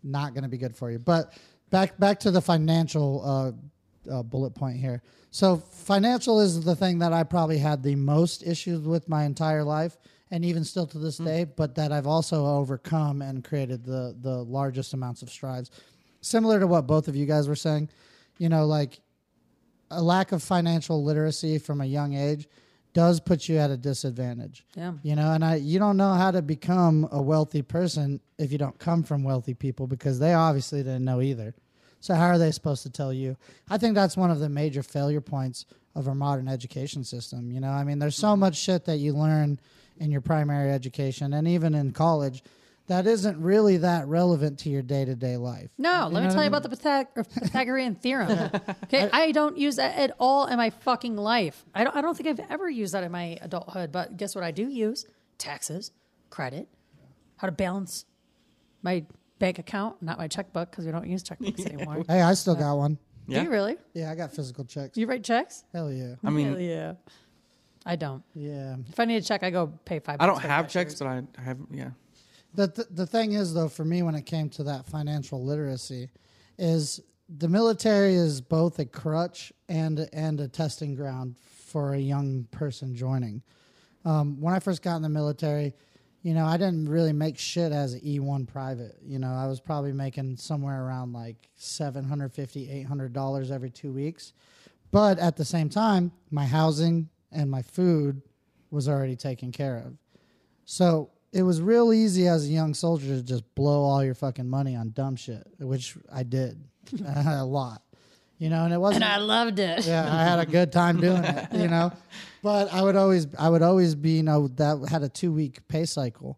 not going to be good for you. But back back to the financial uh, uh, bullet point here. So financial is the thing that I probably had the most issues with my entire life, and even still to this day. But that I've also overcome and created the the largest amounts of strides. Similar to what both of you guys were saying, you know, like a lack of financial literacy from a young age does put you at a disadvantage. Yeah. You know, and I you don't know how to become a wealthy person if you don't come from wealthy people because they obviously didn't know either. So how are they supposed to tell you? I think that's one of the major failure points of our modern education system. You know, I mean, there's so much shit that you learn in your primary education and even in college that isn't really that relevant to your day to day life. No, let You know me tell I you about the Pythag- Pythagorean theorem. Okay, I, don't use that at all in my fucking life. I don't. I don't think I've ever used that in my adulthood. But guess what? I do use taxes, credit, how to balance my bank account, not my checkbook because we don't use checkbooks anymore. Hey, I still got one. Yeah. Do you really? Yeah, I got physical checks. You write checks? Hell yeah. I mean, Hell yeah. I don't. Yeah. If I need a check, I go pay five. I don't have cashiers. checks, but I, I have. Yeah. The, th- the thing is, though, for me, when it came to that financial literacy, is the military is both a crutch and and a testing ground for a young person joining. Um, when I first got in the military, you know, I didn't really make shit as an E1 private. You know, I was probably making somewhere around like $750, $800 every two weeks. But at the same time, my housing and my food was already taken care of. So it was real easy as a young soldier to just blow all your fucking money on dumb shit, which I did a lot. You know, and it wasn't And I loved it. yeah, I had a good time doing it, you know. But I would always, I would always be, you know, that had a two week pay cycle,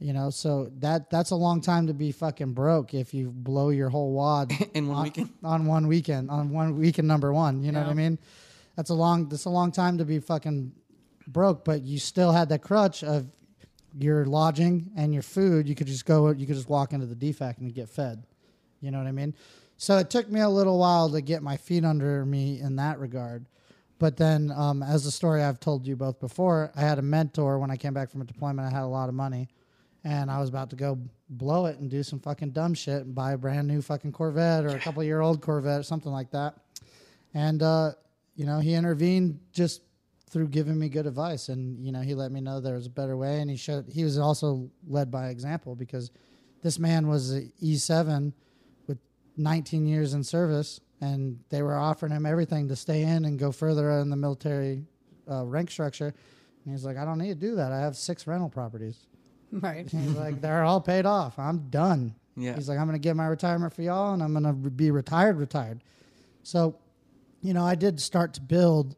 you know. So that that's a long time to be fucking broke if you blow your whole wad In one on, weekend. on one weekend on one weekend number one. You know what I mean? That's a long, that's a long time to be fucking broke, but you still had that crutch of your lodging and your food. You could just go, you could just walk into the DFAC and get fed. You know what I mean? So it took me a little while to get my feet under me in that regard. But then, um, as the story I've told you both before, I had a mentor when I came back from a deployment. I had a lot of money, and I was about to go blow it and do some fucking dumb shit and buy a brand new fucking Corvette or a couple year old Corvette or something like that. And uh, you know, he intervened just through giving me good advice, and you know, he let me know there was a better way, and he showed. He was also led by example because this man was e7 with 19 years in service, and they were offering him everything to stay in and go further in the military uh, rank structure. And he's like, I don't need to do that. I have six rental properties. Right. He's like, they're all paid off. I'm done. Yeah. He's like, I'm going to get my retirement for y'all, and I'm going to be retired, retired. So, you know, I did start to build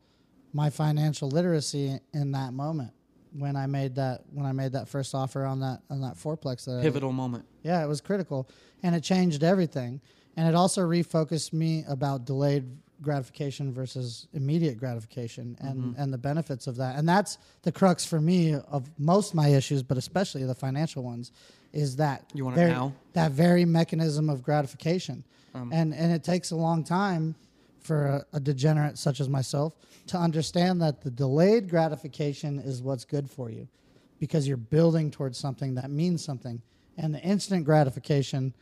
my financial literacy in that moment when I made that when I made that first offer on that on that fourplex. That I- Pivotal moment. yeah, it was critical, and it changed everything. And it also refocused me about delayed gratification versus immediate gratification and, Mm-hmm. and the benefits of that. And that's the crux for me of most my issues, but especially the financial ones, is that You want it very, now? that very mechanism of gratification. Um, and and it takes a long time for a, a degenerate such as myself to understand that the delayed gratification is what's good for you because you're building towards something that means something. And the instant gratification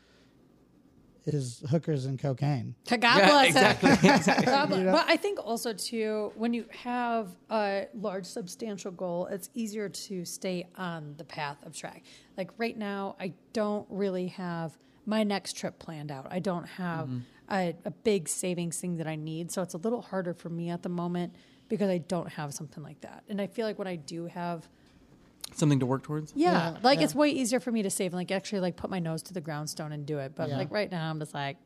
is hookers and cocaine. God Yeah, bless exactly. it. God bless- But I think also too, when you have a large substantial goal, it's easier to stay on the path of track. Like right now, I don't really have my next trip planned out. I don't have mm-hmm. A, a big savings thing that I need, so it's a little harder for me at the moment because I don't have something like that. And I feel like when I do have Something to work towards. yeah, Yeah, like yeah. it's way easier for me to save and like actually like put my nose to the groundstone and do it. But Yeah. like right now, I'm just like,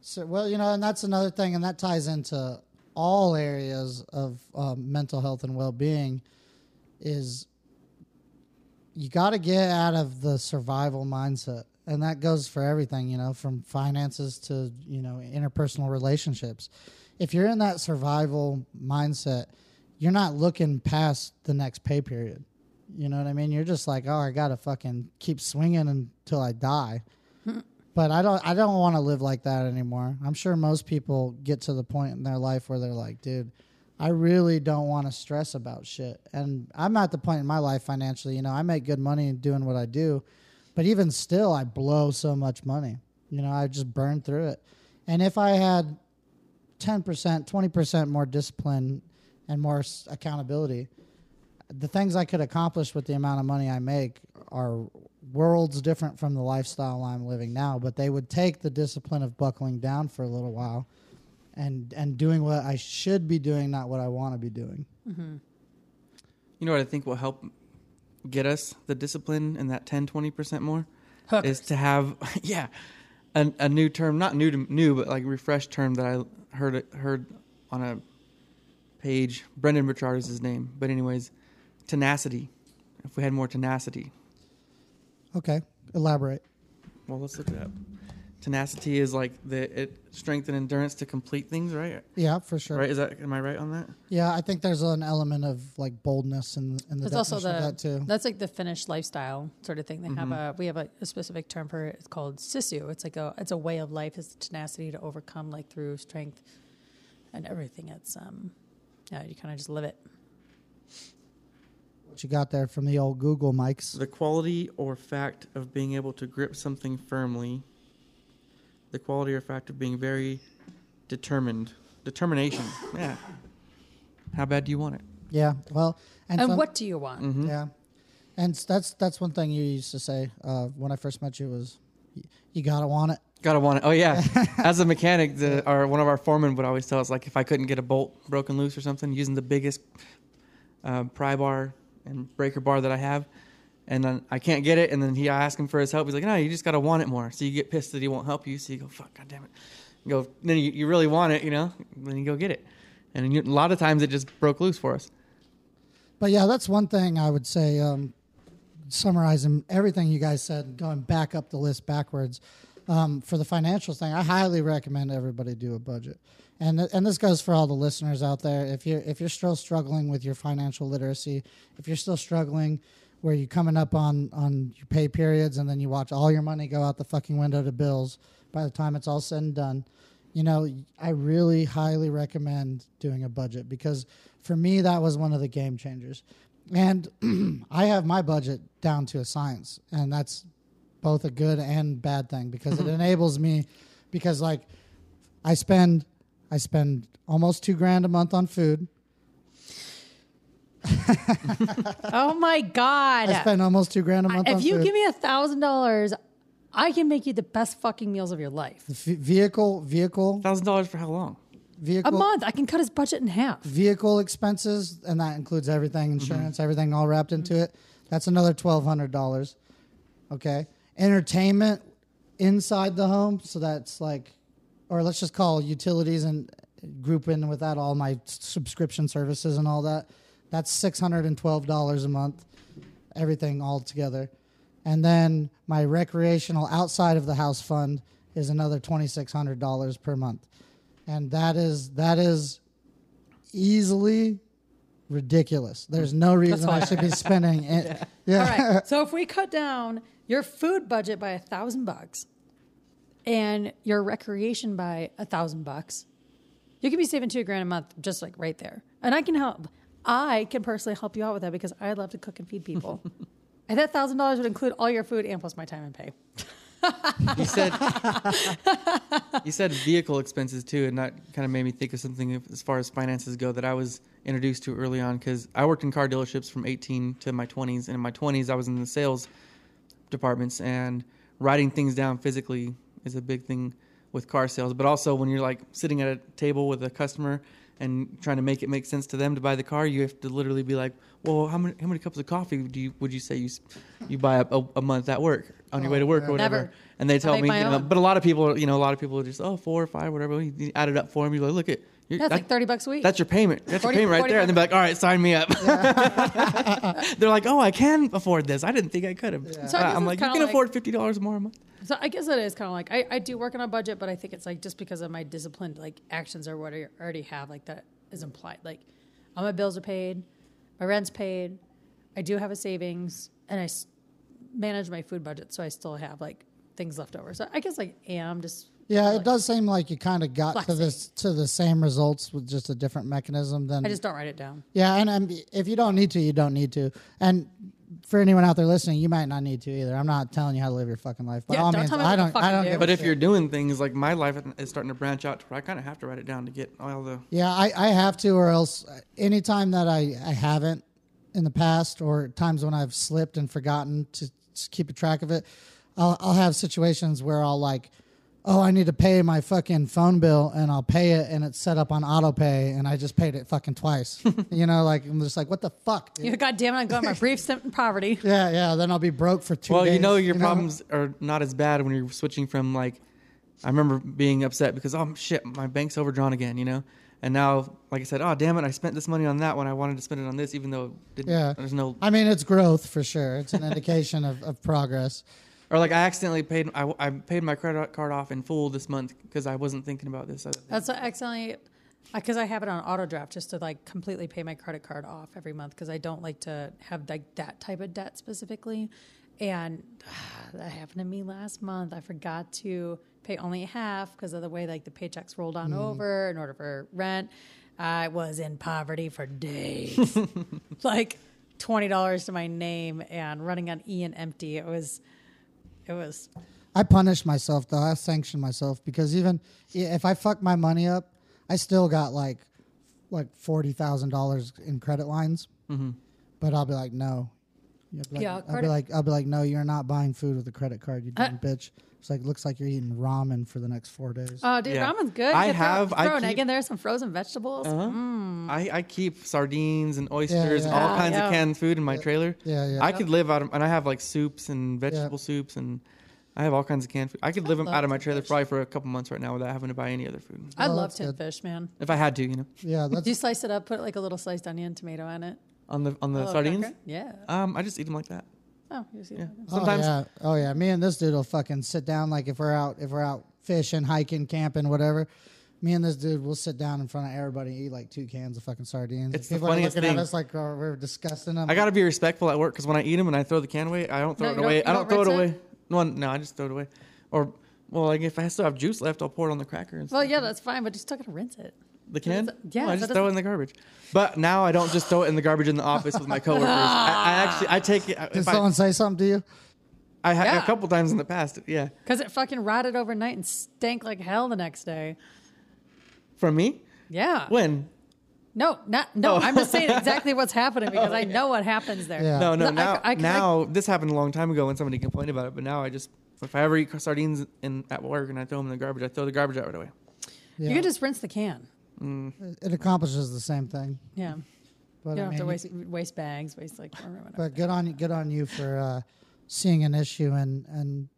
So, well, you know, and that's another thing, and that ties into all areas of um, mental health and well being is you got to get out of the survival mindset. And that goes for everything, you know, from finances to, you know, interpersonal relationships. If you're in that survival mindset, you're not looking past the next pay period. You know what I mean? You're just like, oh, I got to fucking keep swinging until I die. Hmm. But I don't I don't want to live like that anymore. I'm sure most people get to the point in their life where they're like, dude, I really don't want to stress about shit. And I'm at the point in my life financially, you know, I make good money doing what I do, but even still I blow so much money. You know, I just burn through it. And if I had 10%, 20% more discipline and more accountability, the things I could accomplish with the amount of money I make are worlds different from the lifestyle I'm living now. But they would take the discipline of buckling down for a little while, and and doing what I should be doing, not what I want to be doing. Mm-hmm. You know what I think will help get us the discipline and that 10, 20% more? Hookers. Is to have, yeah, a, a new term, not new to new, but like refreshed term that I heard it, heard on a page. Brendon Burchard is his name. But, anyways, tenacity. If we had more tenacity. Okay, elaborate. Well, let's look it up. Tenacity is like the it, strength and endurance to complete things, right? Yeah, for sure. Right? Is that am I right on that? Yeah, I think there's an element of like boldness in, in the It's also the of that too. that's like the Finnish lifestyle sort of thing. They have Mm-hmm. a we have a, a specific term for it. It's called sisu. It's like a it's a way of life. It's tenacity to overcome like through strength and everything. It's um yeah you kind of just live it. What you got there from the old Google mics? The quality or fact of being able to grip something firmly. The quality or fact of being very determined. Determination. Yeah. How bad do you want it? Yeah, well, and, And some- what do you want? Mm-hmm. Yeah, and s- that's that's one thing you used to say uh, when I first met you was, y- you gotta want it. Gotta want it. Oh yeah. As a mechanic, the, our one of our foremen would always tell us like if I couldn't get a bolt broken loose or something, using the biggest uh, pry bar and breaker bar that I have, and then I can't get it, and then he I ask him for his help. He's like, no, you just gotta want it more. So you get pissed that he won't help you. So you go, fuck, god damn it. You go. Then you, you really want it, you know. Then you go get it, and you, a lot of times it just broke loose for us. But yeah, that's one thing I would say. Um, summarizing everything you guys said, going back up the list backwards. Um, for the financial thing, I highly recommend everybody do a budget, and th- and this goes for all the listeners out there. If you're if you're still struggling with your financial literacy, if you're still struggling where you're coming up on on your pay periods and then you watch all your money go out the fucking window to bills by the time it's all said and done, you know, I really highly recommend doing a budget because for me that was one of the game changers. And I have my budget down to a science, and that's both a good and bad thing because it mm-hmm. enables me because like I spend I spend almost 2 grand a month on food. oh my god! I spend almost 2 grand a month on if you food. give me a thousand dollars, I can make you the best fucking meals of your life. V- vehicle vehicle Thousand dollars for how long? Vehicle a month, I can cut his budget in half. vehicle expenses, and that includes everything, mm-hmm. insurance, everything all wrapped into it. That's another twelve hundred dollars. Okay, entertainment inside the home, so that's like, or let's just call utilities and group in with that all my subscription services and all that. That's six hundred and twelve dollars a month, everything all together, and then my recreational outside of the house fund is another twenty six hundred dollars per month and that is that is easily ridiculous. There's no reason I should be spending it. Yeah. All right. So if we cut down your food budget by a thousand bucks and your recreation by a thousand bucks, you could be saving two grand a month just like right there. And I can help. I can personally help you out with that because I love to cook and feed people. and that thousand dollars would include all your food and plus my time and pay. You said you said vehicle expenses too, and that kind of made me think of something as far as finances go that I was introduced to early on because I worked in car dealerships from 18 to my 20s, and in my 20s I was in the sales departments, and writing things down physically is a big thing with car sales. But also when you're like sitting at a table with a customer and trying to make it make sense to them to buy the car, you have to literally be like, "Well, how many how many cups of coffee do you would you say you you buy a, a, a month at work on your way to oh, work or whatever?" Never. And they tell me, you know, but a lot of people, you know, a lot of people are just oh four or five, whatever. You add it up for them. You go, look at you're, That's that- like 30 bucks a week. That's your payment. That's 40 your payment right there. And they're like, all right, sign me up. they're like, oh, I can afford this. I didn't think I could have. So I uh, I'm like, you can like- afford fifty dollars more a month. So I guess that is kind of like I, I do work on a budget, but I think it's like just because of my disciplined like actions or what I already have, like that is implied. Like all my bills are paid, my rent's paid, I do have a savings, and I s- manage my food budget, so I still have like things left over. So I guess like am just Yeah, like, it does seem like you kind of got to this to the same results with just a different mechanism than I just don't write it down. Yeah, and, and if you don't need to, you don't need to. And for anyone out there listening, you might not need to either. I'm not telling you how to live your fucking life. By Yeah, all don't means, tell me I to don't. I fucking don't do. But if shit. you're doing things like my life is starting to branch out, to where I kind of have to write it down to get all the. Yeah, I, I have to, or else uh, anytime that I, I haven't in the past, or times when I've slipped and forgotten to, to keep a track of it, I'll, I'll have situations where I'll like, oh, I need to pay my fucking phone bill and I'll pay it and it's set up on auto pay and I just paid it fucking twice. you know, like I'm just like, what the fuck? dude? You God damn it! I'm going my brief stint in poverty. Yeah, yeah. Then I'll be broke for two well, days. you know your problems are not as bad when you're switching from like. I remember being upset because oh shit, my bank's overdrawn again, you know. And now, like I said, oh damn it, I spent this money on that when I wanted to spend it on this, even though it didn't, Yeah. there's no. I mean, it's growth for sure. It's an indication of, of progress. Or like I accidentally paid, I, I paid my credit card off in full this month because I wasn't thinking about this. Other thing. That's what accidentally, because I have it on auto draft just to like completely pay my credit card off every month because I don't like to have like that type of debt specifically. And that happened to me last month. I forgot to pay only half because of the way like the paychecks rolled on mm-hmm. over in order for rent. I was in poverty for days, like twenty dollars to my name and running on E and empty. It was, it was I punish myself though. I sanction myself because even if I fuck my money up, I still got like like forty thousand dollars in credit lines. Mm-hmm. But I'll be like, no. I'll be like, Yeah, I'll be like, I'll be like, no, you're not buying food with a credit card, you Uh, dumb bitch. It's like looks like you're eating ramen for the next four days. Oh, dude, Yeah. ramen's good. I You throw- have- I throw an egg keep- in there, some frozen vegetables. Uh-huh. I, I keep sardines and oysters and yeah. all Ah, kinds yeah. of canned food in my trailer. Yeah, yeah. I could live out of, and I have like soups and vegetable soups and I have all kinds of canned food. I could live out of my trailer fish. probably for a couple months right now without having to buy any other food. I Oh, love that's tin good. fish, man. If I had to, you know, Yeah, that's Do you slice it up, put like a little sliced onion, tomato on it? on the on the sardines. cracker? Yeah. Um, I just eat them like that. Oh, you see Yeah. that? Oh, Sometimes Oh yeah, oh yeah. Me and this dude will fucking sit down. Like if we're out, if we're out fishing, hiking, camping, whatever. Me and this dude will sit down in front of everybody and eat like two cans of fucking sardines. It's the People funniest are looking thing. at us like oh, we're disgusting them. I gotta be respectful at work because when I eat them and I throw the can away, I don't throw No, it you away. don't- you I don't don't throw it rinse away. No, no, I just throw it away. Or well, like if I still have juice left, I'll pour it on the cracker. And Well, stuff. yeah, that's fine, but you still gotta rinse it. The can? Yeah, No, I just throw it in the garbage. But now I don't just throw it in the garbage in the office with my coworkers. I, I actually I take it. Did If I, someone say something to you? I had Yeah. a couple times in the past. Yeah, Because it fucking rotted overnight and stank like hell the next day. from me. Yeah. When? No, not no. Oh. I'm just saying exactly what's happening because I know what happens there. Yeah. No, no. Now, I- I- now this happened a long time ago when somebody complained about it. But now I just if I ever eat sardines in at work and I throw them in the garbage, I throw the garbage out right away. Yeah. You can just rinse the can. It accomplishes the same thing. Yeah. But you don't I have mean, to waste waste bags, waste like or whatever. But good on you, good on you for uh, seeing an issue and and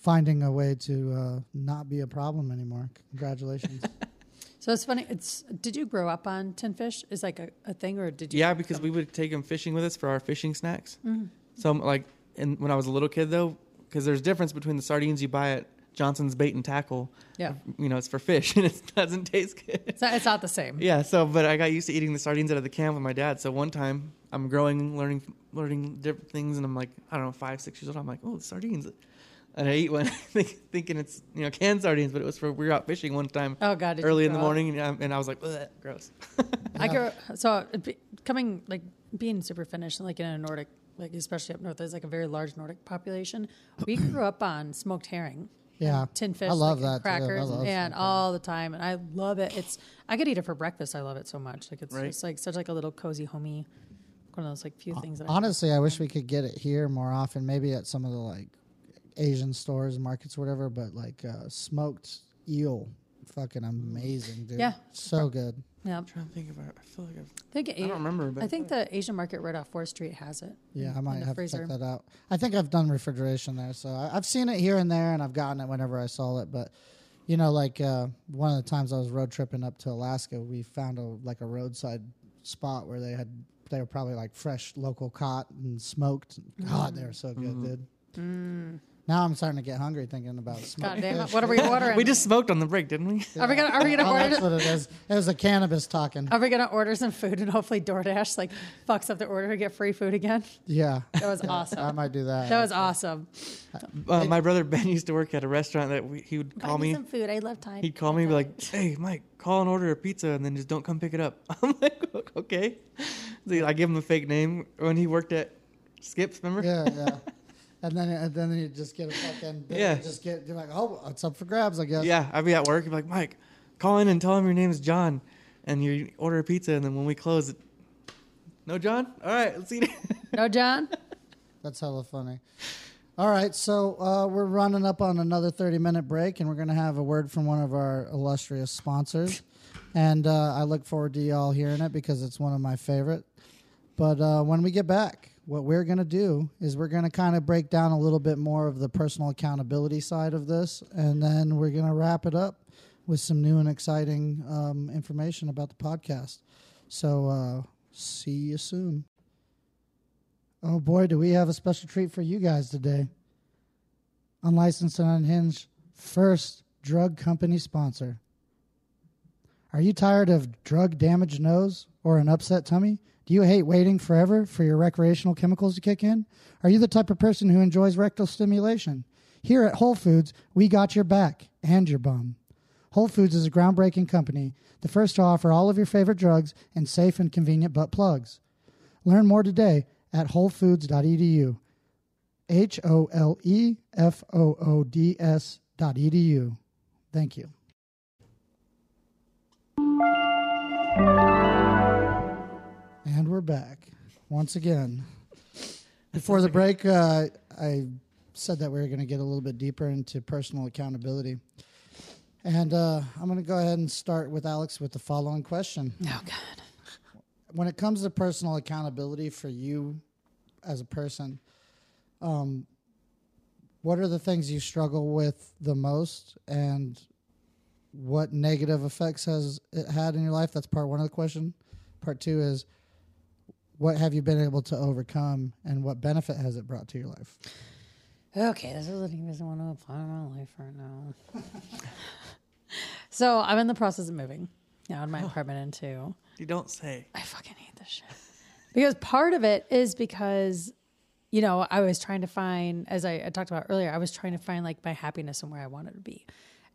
finding a way to uh, not be a problem anymore. Congratulations. So it's funny. It's did you grow up on tin fish? Is like a, a thing, or did you? Yeah, because we would take them fishing with us for our fishing snacks. Mm-hmm. So like, and when I was a little kid though, because there's difference between the sardines you buy at Johnson's Bait and Tackle. Yeah. You know, it's for fish and it doesn't taste good. It's not, it's not the same. Yeah, so but I got used to eating the sardines out of the can with my dad. So one time I'm growing, learning, learning different things, and I'm like, I don't know, five, six years old. I'm like, oh, sardines, and I eat one, thinking it's you know canned sardines, but it was for we were out fishing one time Oh God! early in the morning, and, I- and I was like, gross. I grew so coming like being super Finnish and like in a Nordic, like especially up north, there's like a very large Nordic population. We grew up on smoked herring. Yeah. and tin fish. I love like, that, too. I Crackers love and all the time, and I love it. It's I could eat it for breakfast. I love it so much. Like it's Right. just like such like a little cozy, homey, one of those like few things that I Honestly, I wish we could get it here more often. Maybe at some of the like Asian stores, markets, whatever. But like uh, smoked eel, fucking amazing, dude. Yeah. so good. Yeah. I'm trying to think about. I feel like I've, I think, I don't remember, but I think the Asian market right off Fourth Street has it. Yeah, in- I might have freezer. to check that out. I think I've done refrigeration there, so I, I've seen it here and there, and I've gotten it whenever I saw it. But you know, like uh, one of the times I was road tripping up to Alaska, we found a like a roadside spot where they had they were probably like fresh local caught and smoked. God, they were so good, dude. Now I'm starting to get hungry thinking about smoked God damn it! fish. What are we ordering? we just smoked on the break, didn't we? are we gonna are we gonna Oh, that's order? what it is. It was a cannabis talking. Are we gonna order some food and hopefully DoorDash like fucks up the order to get free food again? Yeah, That was awesome. I might do that. That was awesome. Uh, my brother Ben used to work at a restaurant that we, he would call Buy me me. some food. I love time. He'd call me and be like, "Hey, Mike, call and order a pizza, and then just don't come pick it up." I'm like, "Okay." So I give him a fake name when he worked at Skips. Remember? Yeah, yeah. And then and then you just get a fucking Yeah. Just get you're like, oh, it's up for grabs, I guess. Yeah, I'd be at work. He'd be like, "Mike, call in and tell him your name is John, and you order a pizza, and then when we close, it, no John. All right, let's eat it." No, John. That's hella funny. All right, so uh, we're running up on another 30 minute break, and we're going to have a word from one of our illustrious sponsors. And uh, I look forward to y'all hearing it because it's one of my favorite. But uh, when we get back, what we're going to do is we're going to kind of break down a little bit more of the personal accountability side of this, and then we're going to wrap it up with some new and exciting um, information about the podcast. So, uh, see you soon. Oh boy, do we have a special treat for you guys today. Unlicensed and Unhinged, first drug company sponsor. Are you tired of drug damaged nose or an upset tummy? Do you hate waiting forever for your recreational chemicals to kick in? Are you the type of person who enjoys rectal stimulation? Here at Whole Foods, we got your back and your bum. Whole Foods is a groundbreaking company, the first to offer all of your favorite drugs in safe and convenient butt plugs. Learn more today at wholefoods.edu. H O L E F O O D S dot edu. Thank you. And we're back once again. Before the break, uh, I said that we were going to get a little bit deeper into personal accountability. And uh, I'm going to go ahead and start with Alex with the following question. Oh God. When it comes to personal accountability for you as a person, um, what are the things you struggle with the most, and what negative effects has it had in your life? That's part one of the question. Part two is, what have you been able to overcome, and what benefit has it brought to your life? Okay, this is what he doesn't want to apply to my life right now. so I'm in the process of moving out of my oh. apartment into. You don't say. I fucking hate this shit. Because part of it is because, you know, I was trying to find, as I, I talked about earlier, I was trying to find like my happiness and where I wanted to be.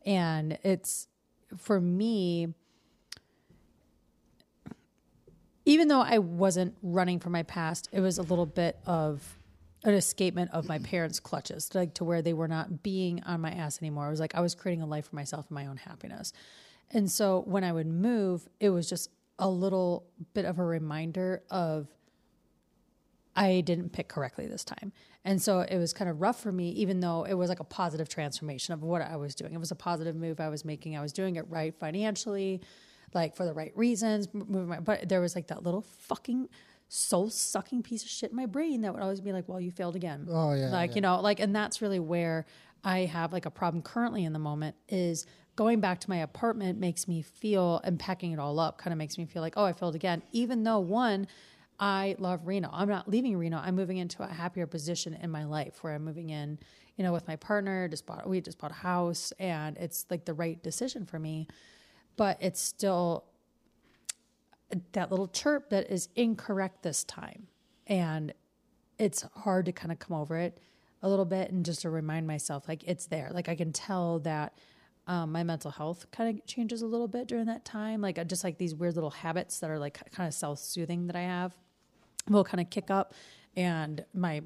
And it's for me, even though I wasn't running from my past, it was a little bit of an escapement of my mm-hmm. parents' clutches, like to where they were not being on my ass anymore. It was like I was creating a life for myself and my own happiness. And so when I would move, it was just a little bit of a reminder of I didn't pick correctly this time. And so it was kind of rough for me, even though it was like a positive transformation of what I was doing. It was a positive move I was making. I was doing it right financially, like for the right reasons. Moving my, but there was like that little fucking soul sucking piece of shit in my brain that would always be like, well, you failed again. Oh, yeah, Like, yeah. you know, like, and that's really where I have like a problem currently in the moment is going back to my apartment makes me feel and packing it all up kind of makes me feel like, oh, I failed again. Even though one, I love Reno. I'm not leaving Reno. I'm moving into a happier position in my life where I'm moving in, you know, with my partner, just bought we just bought a house and it's like the right decision for me. But it's still that little chirp that is incorrect this time. And it's hard to kind of come over it a little bit and just to remind myself like it's there. Like I can tell that um, my mental health kind of changes a little bit during that time. Like just like these weird little habits that are like kind of self soothing that I have will kind of kick up. And my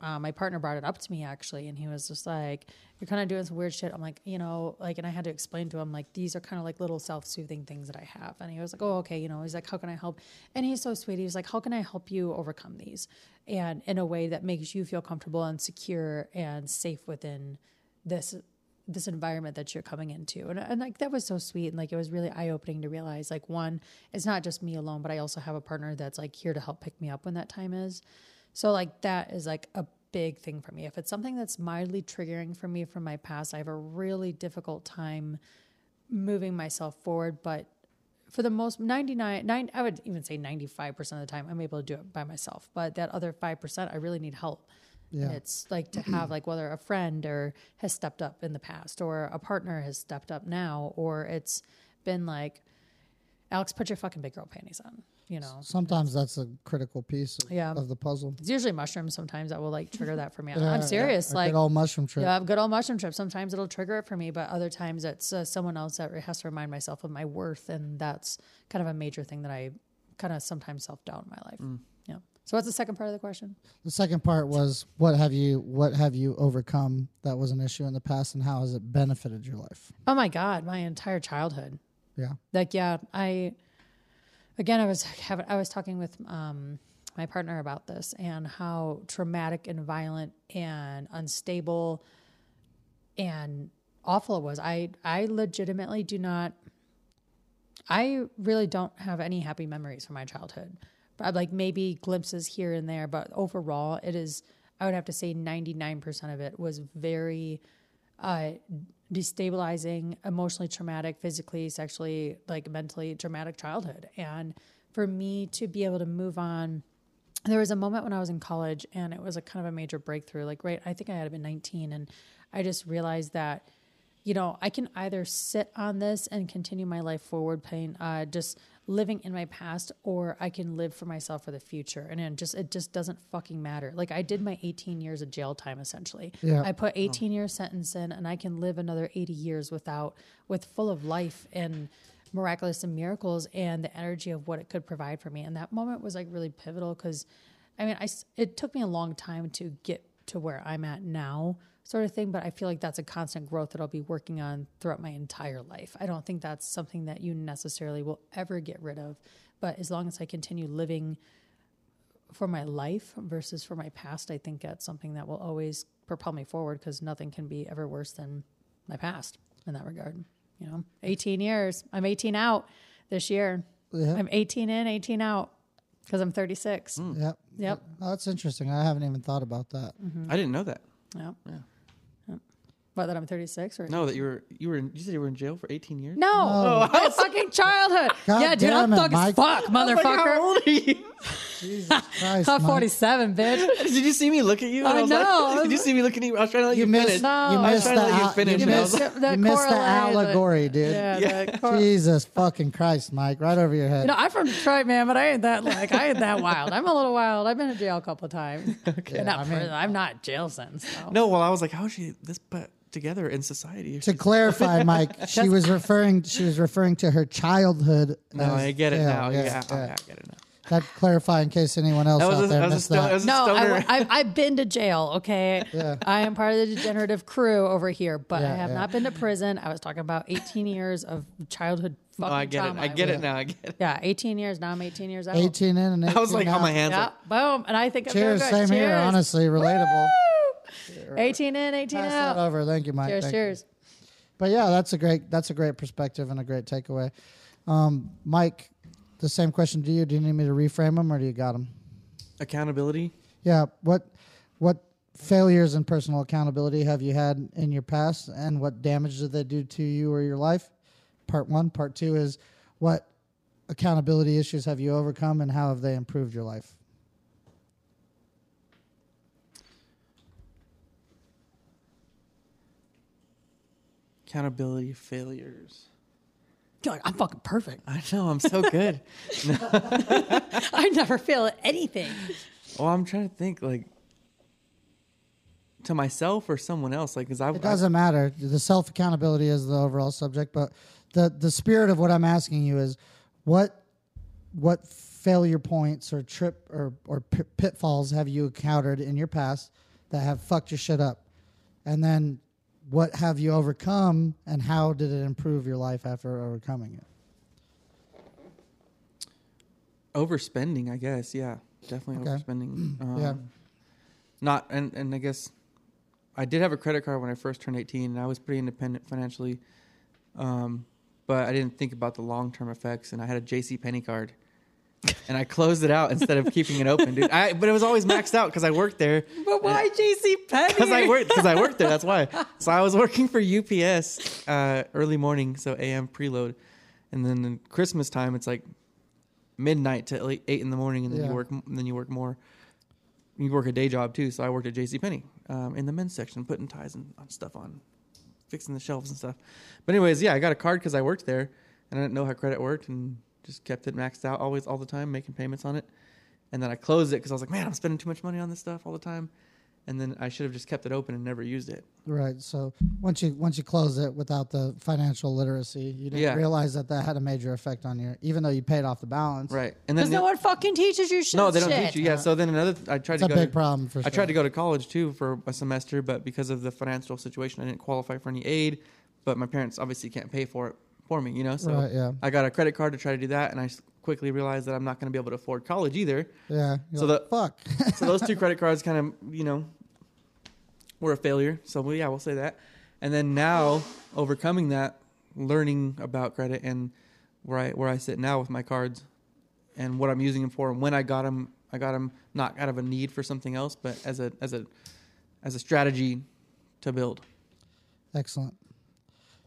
uh, my partner brought it up to me actually, and he was just like, "You're kind of doing some weird shit." I'm like, you know, like, and I had to explain to him like these are kind of like little self soothing things that I have. And he was like, "Oh, okay," you know. He's like, "How can I help?" And he's so sweet. He was like, "How can I help you overcome these?" And in a way that makes you feel comfortable and secure and safe within this this environment that you're coming into and, and like that was so sweet and like it was really eye-opening to realize like one it's not just me alone but i also have a partner that's like here to help pick me up when that time is so like that is like a big thing for me. If it's something that's mildly triggering for me from my past i have a really difficult time moving myself forward but for the most 99 nine, i would even say 95% of the time i'm able to do it by myself. But that other 5% i really need help. Yeah. it's like to have like whether a friend or has stepped up in the past or a partner has stepped up now or it's been like alex put your fucking big girl panties on you know Sometimes that's a critical piece of, Yeah. of the puzzle. it's usually mushrooms sometimes that will like trigger that for me Yeah, i'm serious A like good old mushroom trip. yeah, good old mushroom trip. Sometimes it'll trigger it for me, but other times it's uh, someone else that has to remind myself of my worth, and that's kind of a major thing that I kind of sometimes self doubt in my life. Yeah. So what's the second part of the question? The second part was what have you what have you overcome that was an issue in the past and how has it benefited your life? Oh my god, my entire childhood. Yeah. Like yeah, I again I was having I was talking with um my partner about this and how traumatic and violent and unstable and awful it was. I I legitimately do not I really don't have any happy memories from my childhood. Like maybe glimpses here and there, but overall it is I would have to say 99% of it was very uh, destabilizing, emotionally traumatic, physically, sexually, like mentally traumatic childhood. And for me to be able to move on, there was a moment when I was in college and it was a kind of a major breakthrough. Like, right, I think I had been 19 and I just realized that, you know, I can either sit on this and continue my life forward, paying, uh, just living in my past, or I can live for myself for the future. And it just, it just doesn't fucking matter. Like, I did my 18 years of jail time essentially. Yeah. I put 18 year sentence in and I can live another 80 years without, with full of life and miraculous and miracles and the energy of what it could provide for me. And that moment was like really pivotal because I mean, I it took me a long time to get to where I'm at now, sort of thing. But I feel like that's a constant growth that I'll be working on throughout my entire life. I don't think that's something that you necessarily will ever get rid of. But as long as I continue living for my life versus for my past, I think that's something that will always propel me forward because nothing can be ever worse than my past in that regard. You know, 18 years. I'm 18 out this year. Yeah. I'm 18 in, 18 out because I'm 36. Hmm. Yep. Yep. Oh, that's interesting. I haven't even thought about that. Mm-hmm. I didn't know that. Yep. Yeah. Yep. What, that I'm 36 or? No, that you were you were in, you said you were in jail for 18 years. No, Oh. my fucking childhood. God yeah, dude, damn I'm it, thug as Mike. fuck, motherfucker. How old are you? Jesus Christ. I'm Mike. 47, bitch. Did you see me look at you? I was like- know. did you see me looking at you? I was trying to let you, You missed, finish. No. you I was missed trying the, to let you al- finish, you and I was missed, like- The you missed the correlation. allegory, dude. Yeah, Yeah. the cor- Jesus fucking Christ, Mike. Right over your head. You know, I'm from Detroit, man, but I ain't that like I ain't that wild. I'm a little wild. I've been in jail a couple of times. okay, not I mean- prison. I'm not jail sentence. No, well, I was like, how is she this put together in society? to clarify, Mike, she was referring she was referring to her childhood. no, as- I get it yeah, now. Yeah, yeah, yeah, yeah. I get it now. That clarify in case anyone else out a, there that was a, missed sto- that that. was a No. I, I, I've been to jail. Okay, Yeah. I am part of the degenerative crew over here, but Yeah, I have yeah. not been to prison. I was talking about 18 years of childhood oh, I get trauma. it. I get it now. I get it. Yeah, 18 years. Now I'm 18 years out. 18 in and 18 I was like out. on my hands. Yeah, Like, boom. And I think I'm Cheers, doing same good. here. Honestly, relatable. Woo! 18 in, 18 Pass that out. over. Thank you, Mike. Cheers, Thank you. cheers. But yeah, that's a great that's a great perspective and a great takeaway. Um, Mike, the same question to you. Do you need me to reframe them or do you got them? accountability. Yeah. What what failures in personal accountability have you had in your past, and what damage did they do to you or your life? Part one. Part two is what accountability issues have you overcome, and how have they improved your life? Accountability failures. You're like, I'm fucking perfect. I know. I'm so good. I never fail at anything. well, I'm trying to think like to myself or someone else. Like, cause I've, It doesn't matter. The self accountability is the overall subject, but the the spirit of what I'm asking you is what what failure points or trip or or pitfalls have you encountered in your past that have fucked your shit up, and then what have you overcome, and how did it improve your life after overcoming it? overspending. I guess. Yeah, definitely Okay. overspending. Um, Yeah. Not and and I guess I did have a credit card when I first turned 18, and I was pretty independent financially. Um, but I didn't think about the long term effects, and I had a JC Penney card, and I closed it out instead of keeping it open, dude. I, but it was always maxed out because I worked there. But why JC Penney? Because I worked, because I worked there. That's why. So I was working for UPS uh, early morning, so AM preload, and then in Christmas time, it's like midnight to like eight in the morning, and then Yeah. you work, and then you work more. You work a day job too. So I worked at J.C. Penney um, in the men's section, putting ties and stuff on, fixing the shelves and stuff. But anyways, yeah, I got a card because I worked there, and I didn't know how credit worked, and just kept it maxed out always all the time, making payments on it. And then I closed it because I was like, man, I'm spending too much money on this stuff all the time. And then I should have just kept it open and never used it. Right. So once you once you close it without the financial literacy, you didn't Yeah. realize that that had a major effect on your, even though you paid off the balance. Right. And Because then no one fucking teaches you shit. no, they don't shit. teach you. Yeah. So then another, I tried It's to a go. big to, problem for sure. I tried to go to college too for a semester, but because of the financial situation, I didn't qualify for any aid. But my parents obviously can't pay for it for me, you know. So Right, yeah. I got a credit card to try to do that, and I quickly realized that I'm not going to be able to afford college either. Yeah. So like, fuck. so those two credit cards kind of you know were a failure. So well, yeah, we'll say that. And then now overcoming that, learning about credit and where I where I sit now with my cards and what I'm using them for and when I got them, I got them not out of a need for something else, but as a as a as a strategy to build. Excellent.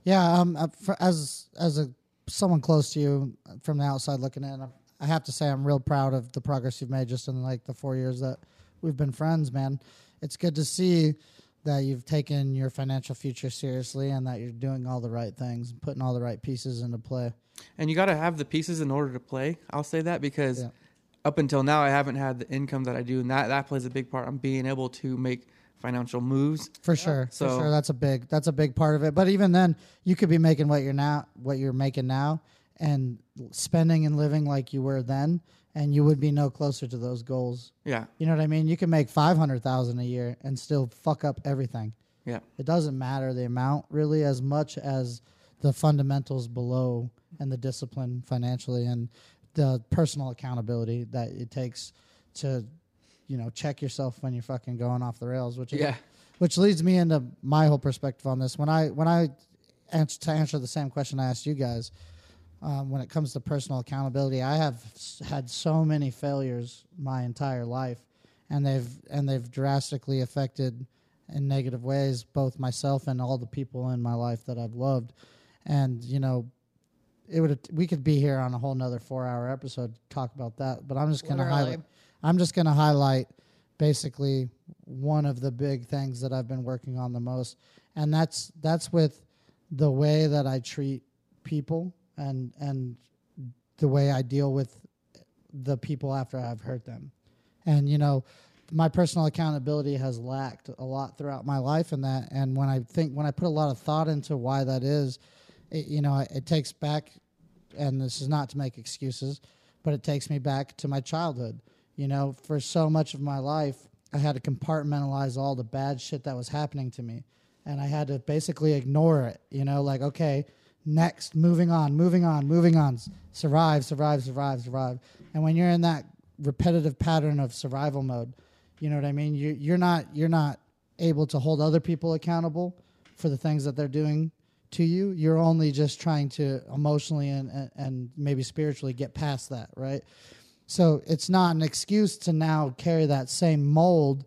Yeah, um, uh, for, as as a someone close to you from the outside looking in, I, I have to say I'm real proud of the progress you've made just in like the four years that we've been friends, man. It's good to see that you've taken your financial future seriously and that you're doing all the right things, putting all the right pieces into play. And you got to have the pieces in order to play. I'll say that because Yeah. up until now I haven't had the income that I do, and that that plays a big part. I'm being able to make financial moves. For sure, So- for sure, that's a big that's a big part of it. But even then, you could be making what you're now what you're making now, and spending and living like you were then, and you would be no closer to those goals. Yeah, You know what I mean? You can make five hundred thousand a year and still fuck up everything. yeah, It doesn't matter the amount really as much as the fundamentals below and the discipline financially and the personal accountability that it takes to, you know, check yourself when you're fucking going off the rails, which is yeah. which leads me into my whole perspective on this. When I when I answer, to answer the same question I asked you guys, um, when it comes to personal accountability, I have had so many failures my entire life, and they've and they've drastically affected in negative ways both myself and all the people in my life that I've loved. And you know, it would we could be here on a whole nother four hour episode to talk about that, but I'm just going to Literally. highlight. I'm just going to highlight basically one of the big things that I've been working on the most, and that's that's with the way that I treat people and and the way I deal with the people after I've hurt them, and you know. My personal accountability has lacked a lot throughout my life, and that, and when I think, when I put a lot of thought into why that is, it, you know, it, it takes back, and this is not to make excuses, but it takes me back to my childhood. You know, for so much of my life, I had to compartmentalize all the bad shit that was happening to me. And I had to basically ignore it. You know, like, okay, next, moving on, moving on, moving on. Survive, survive, survive, survive. And when you're in that repetitive pattern of survival mode, you know what I mean? You, you're not you're not able to hold other people accountable for the things that they're doing to you. You're only just trying to emotionally and, and, and maybe spiritually get past that, right? So it's not an excuse to now carry that same mold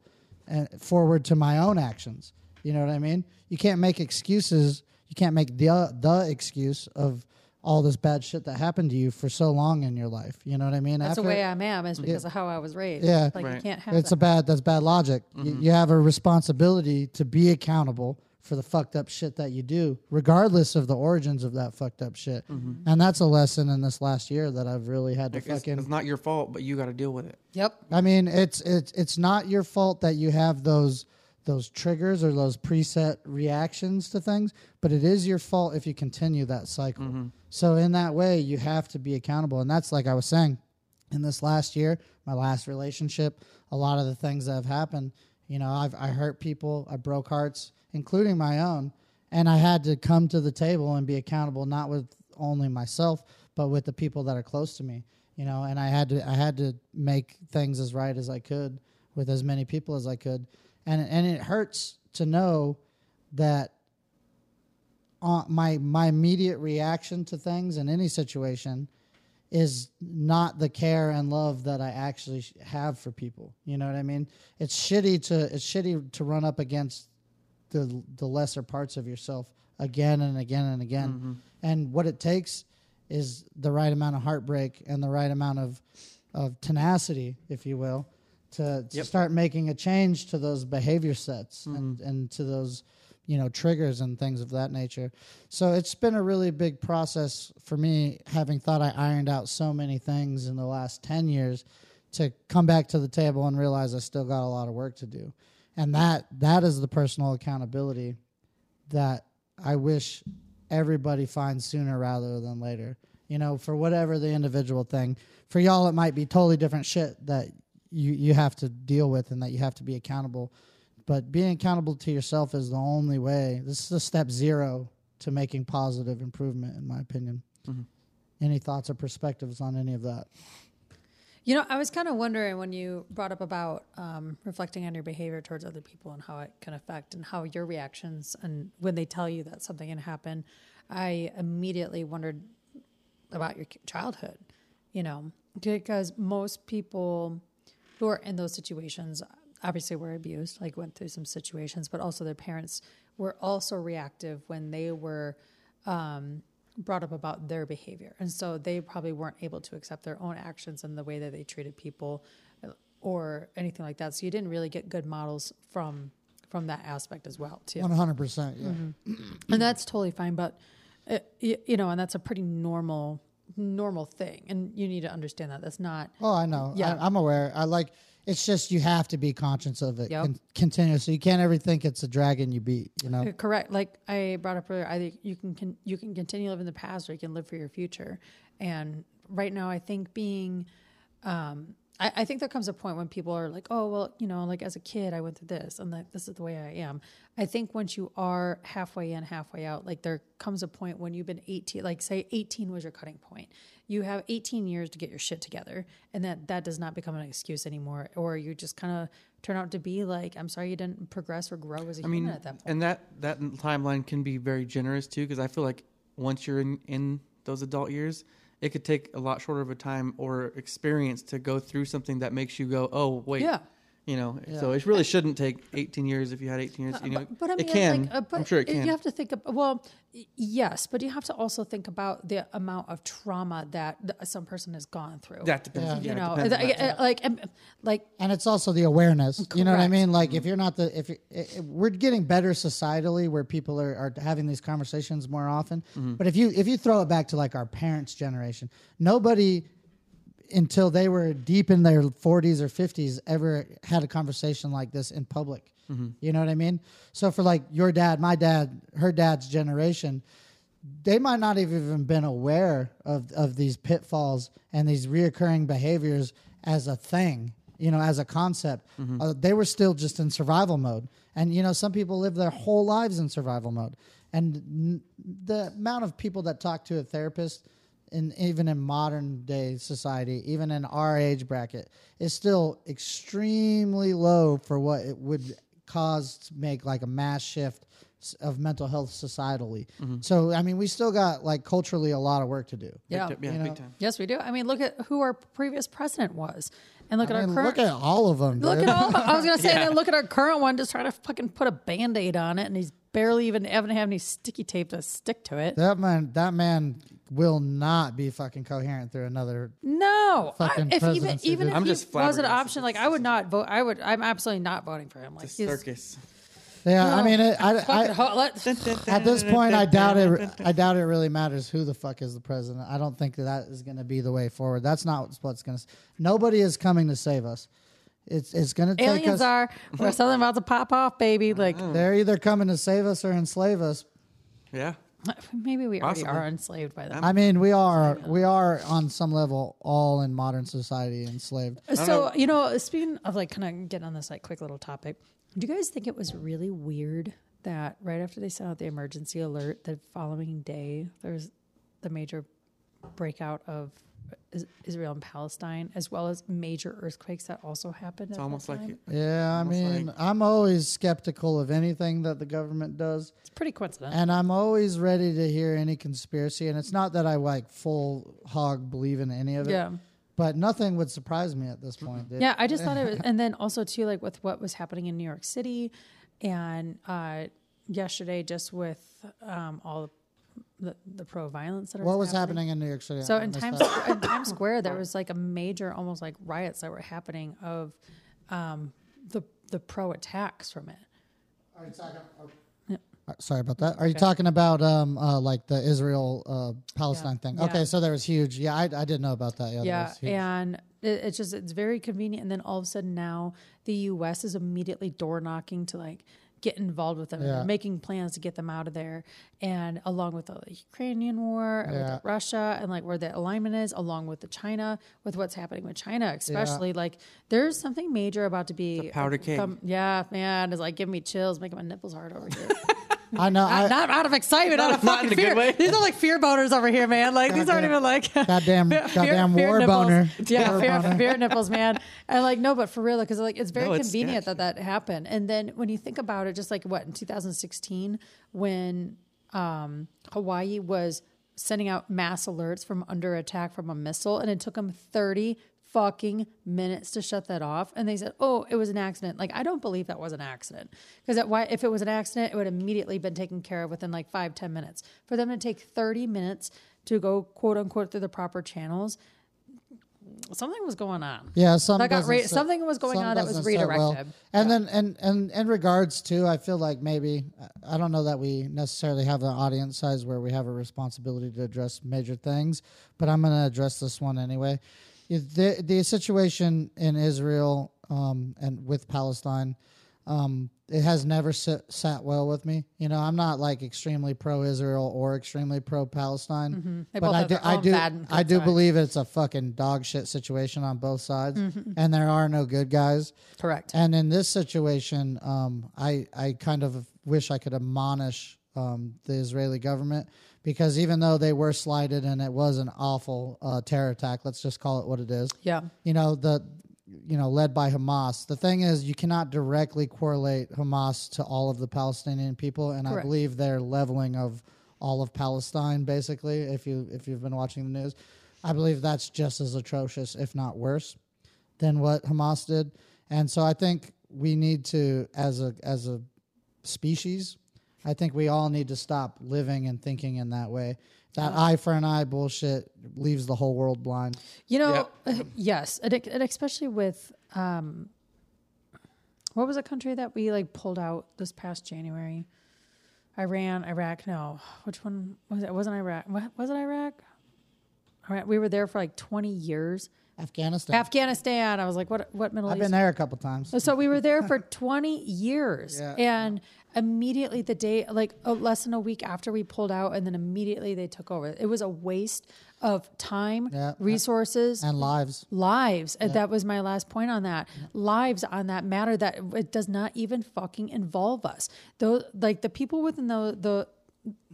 and forward to my own actions. You know what I mean? You can't make excuses. You can't make the the excuse of all this bad shit that happened to you for so long in your life. You know what I mean? That's the way I am is because of how I was raised. Yeah. Like you Right. can't have it's that. a bad that's bad logic you, mm-hmm. you have a responsibility to be accountable for the fucked up shit that you do regardless of the origins of that fucked up shit. Mm-hmm. And that's a lesson in this last year that i've really had to Like, it's, fucking it's not your fault, but you got to deal with it. Yep. i mean it's it's it's not your fault that you have those those triggers or those preset reactions to things but it is your fault if you continue that cycle. Mm-hmm. So in that way you have to be accountable. And that's like i was saying in this last year, my last relationship, a lot of the things that have happened, you know, I've I hurt people, I broke hearts, including my own, and I had to come to the table and be accountable not with only myself, but with the people that are close to me, you know, and I had to I had to make things as right as I could with as many people as I could. And and it hurts to know that uh, my my immediate reaction to things in any situation is not the care and love that I actually have for people. You know what I mean? It's shitty to it's shitty to run up against the the lesser parts of yourself again and again and again. Mm-hmm. And what it takes is the right amount of heartbreak and the right amount of of tenacity, if you will, to, to Yep. start making a change to those behavior sets and mm-hmm. and to those you know triggers and things of that nature. So it's been a really big process for me, having thought I ironed out so many things in the last ten years, to come back to the table and realize I still got a lot of work to do, and that that is the personal accountability that I wish everybody finds sooner rather than later. You know, for whatever the individual thing. For y'all, it might be totally different shit that you you have to deal with and that you have to be accountable. But being accountable to yourself is the only way. This is a step zero to making positive improvement, in my opinion. Mm-hmm. any thoughts or perspectives on any of that. You know, I was kind of wondering when you brought up about um, reflecting on your behavior towards other people and how it can affect and how your reactions and when they tell you that something can happen. I immediately wondered about your childhood, you know, because most people who are in those situations obviously were abused, like went through some situations, but also their parents were also reactive when they were um, brought up about their behavior. And so they probably weren't able to accept their own actions and the way that they treated people uh, or anything like that. So you didn't really get good models from from that aspect as well, too. One hundred percent. Yeah. And that's totally fine, but uh, you, you know, and that's a pretty normal normal thing. And you need to understand that that's not Oh, I know. Yeah. I, I'm aware. I like. It's just you have to be conscious of it Yep. con- continuously. You can't ever think it's a dragon you beat. You know. Correct. Like I brought up earlier, I think you can, can you can continue to live in the past or you can live for your future. And right now, I think being, um, I, I think there comes a point when people are like, oh well, you know, like as a kid, I went through this, and like this is the way I am. I think once you are halfway in, halfway out, like there comes a point when you've been 18, like say 18 was your cutting point. You have 18 years to get your shit together, and that that does not become an excuse anymore. Or you just kind of turn out to be like, I'm sorry, you didn't progress or grow as a I human mean, at that point. and that that timeline can be very generous too, because I feel like once you're in in those adult years, it could take a lot shorter of a time or experience to go through something that makes you go, oh wait, Yeah. You know. So it really shouldn't take 18 years if you had 18 years. You know, but, but I mean, it can. Like, uh, but I'm sure it can. You have to think. Of, well, yes, but you have to also think about the amount of trauma that some person has gone through. that depends. Yeah. Yeah, you it know, depends on like, that. uh, like, like, and it's also the awareness. You know what I mean? Like if you're not the if you we're getting better societally where people are, are having these conversations more often. But if you if you throw it back to like our parents' generation, nobody until they were deep in their 40s or 50s ever had a conversation like this in public. You know what I mean? So for like your dad, my dad, her dad's generation, they might not have even been aware of, of these pitfalls and these reoccurring behaviors as a thing, you know, as a concept. Uh, they were still just in survival mode. And, you know, some people live their whole lives in survival mode. And n- the amount of people that talk to a therapist, in, even in modern day society, even in our age bracket, is still extremely low for what it would cause to make like a mass shift of mental health societally. So, I mean, we still got like culturally a lot of work to do. yeah, Big ti- yeah, you know. big time. yes, we do. I mean, look at who our previous president was, and look I at mean, our current. look at all of them. Look at all. I was gonna say, and then look at our current one, just trying to fucking put a band aid on it, and he's barely even having to have any sticky tape to stick to it. that man. That man will not be fucking coherent through another. No, I, Fucking if even even if I'm he just was an option, like I would not vote. I would. I'm absolutely not voting for him. Like It's a he's circus. Yeah, I mean, it, I, fucking I, ho- let- at this point, I doubt it. I doubt it really matters who the fuck is the president. I don't think that, that is going to be the way forward. That's not what's going to. Nobody is coming to save us. It's it's going to take aliens us. are. We're something about to pop off, baby. Like mm. They're either coming to save us or enslave us. Yeah. maybe we already Possibly. are enslaved by them. I mean, we are we are on some level all in modern society enslaved. Uh, so you know, speaking of like, kind of getting on this like quick little topic, do you guys think it was really weird that right after they sent out the emergency alert, the following day there was the major breakout of Is- Israel and Palestine, as well as major earthquakes that also happened. It's at that almost like time? Yeah, I Almost mean, like- I'm always skeptical of anything that the government does, it's pretty coincidental. and I'm always ready to hear any conspiracy. And it's not that I like full hog believe in any of it, yeah. but nothing would surprise me at this point. dude. Yeah, I just thought it was, and then also too, like with what was happening in New York City, and uh, yesterday, just with um, all the, the pro violence that What was happening in New York City? So I in missed Times that. in Times Square, there was like a major, almost like riots that were happening of um, the the pro attacks from it. Are you talking- Uh, Sorry about that. Are you talking about um uh, like the Israel uh, Palestine thing? Yeah. Okay, so there was huge. Yeah, I, I didn't know about that. Yeah, that Yeah, was huge. and it, it's just it's very convenient. And then all of a sudden now the U.S. is immediately door knocking to like get involved with them, Yeah. they're making plans to get them out of there. And along with the Ukrainian war, and Yeah. with Russia, and like where the alignment is, along with the China, with what's happening with China, especially like there's something major about to be powder keg. come- yeah, man, it's like giving me chills, making my nipples hard over here. I know. I, not, not out of excitement, out of Not in fucking fear. way. These are like fear boners over here, man. Like these aren't even like goddamn, fear- goddamn fear war nipples. boner. Yeah, War fear, boner. fear nipples, man. And like no, but for real, because like it's very No, it's convenient that that happened. And then when you think about it, just like what in 2016 when um, Hawaii was sending out mass alerts from under attack from a missile, and it took them 30 fucking minutes to shut that off. And they said, "Oh, it was an accident." Like I don't believe that was an accident because why? If it was an accident, it would have immediately been taken care of within like five ten minutes. For them to take 30 minutes to go quote unquote through the proper channels, something was going on. Yeah, some That got re- something was going on that was doesn't well. redirected. And then, and and in regards to, I feel like maybe I don't know that we necessarily have an audience size where we have a responsibility to address major things, but I'm going to address this one anyway. The the situation in Israel um, and with Palestine. Um, it has never sit, sat well with me. You know, I'm not like extremely pro-Israel or extremely pro-Palestine, Mm-hmm. But I do, I do, I do believe it's a fucking dog shit situation on both sides, Mm-hmm. and there are no good guys. Correct. And in this situation, um, I I kind of wish I could admonish um, the Israeli government because even though they were slighted and it was an awful uh, terror attack, let's just call it what it is. Yeah. You know the, you know, led by Hamas. The thing is, you cannot directly correlate Hamas to all of the Palestinian people, and I believe their leveling of all of Palestine, basically, if you if you've been watching the news, I believe that's just as atrocious, if not worse than what Hamas did. And so I think we need to, as a as a species, I think we all need to stop living and thinking in that way. That eye for an eye bullshit leaves the whole world blind. You know, uh, yes, and, it- and especially with um, what was a country that we like pulled out this past January? Iran, Iraq. No, which one was it? it wasn't Iraq? What was it? Iraq? Iraq. We were there for like twenty years. Afghanistan. Afghanistan. I was like, what? What Middle I've East? been there a couple times. So we were there for 20 years. Yeah. And immediately the day, like uh, less than a week after we pulled out, and then immediately they took over. It was a waste of time, Yeah. resources, And lives. lives. And that was my last point on that. Lives on that matter that it does not even fucking involve us. Those like the people within the the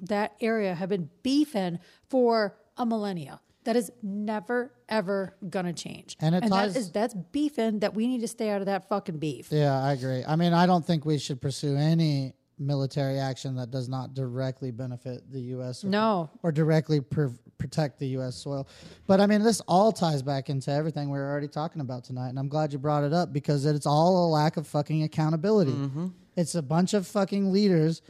that area have been beefing for a millennia. That is never ever gonna change. And it that ties- is that's beefing that we need to stay out of that fucking beef. Yeah, I agree. I mean, I don't think we should pursue any military action that does not directly benefit the U.S. or, No. or directly pr- protect the U.S. soil. But I mean, this all ties back into everything we were already talking about tonight, and I'm glad you brought it up because it's all a lack of fucking accountability. Mm-hmm. It's a bunch of fucking leaders,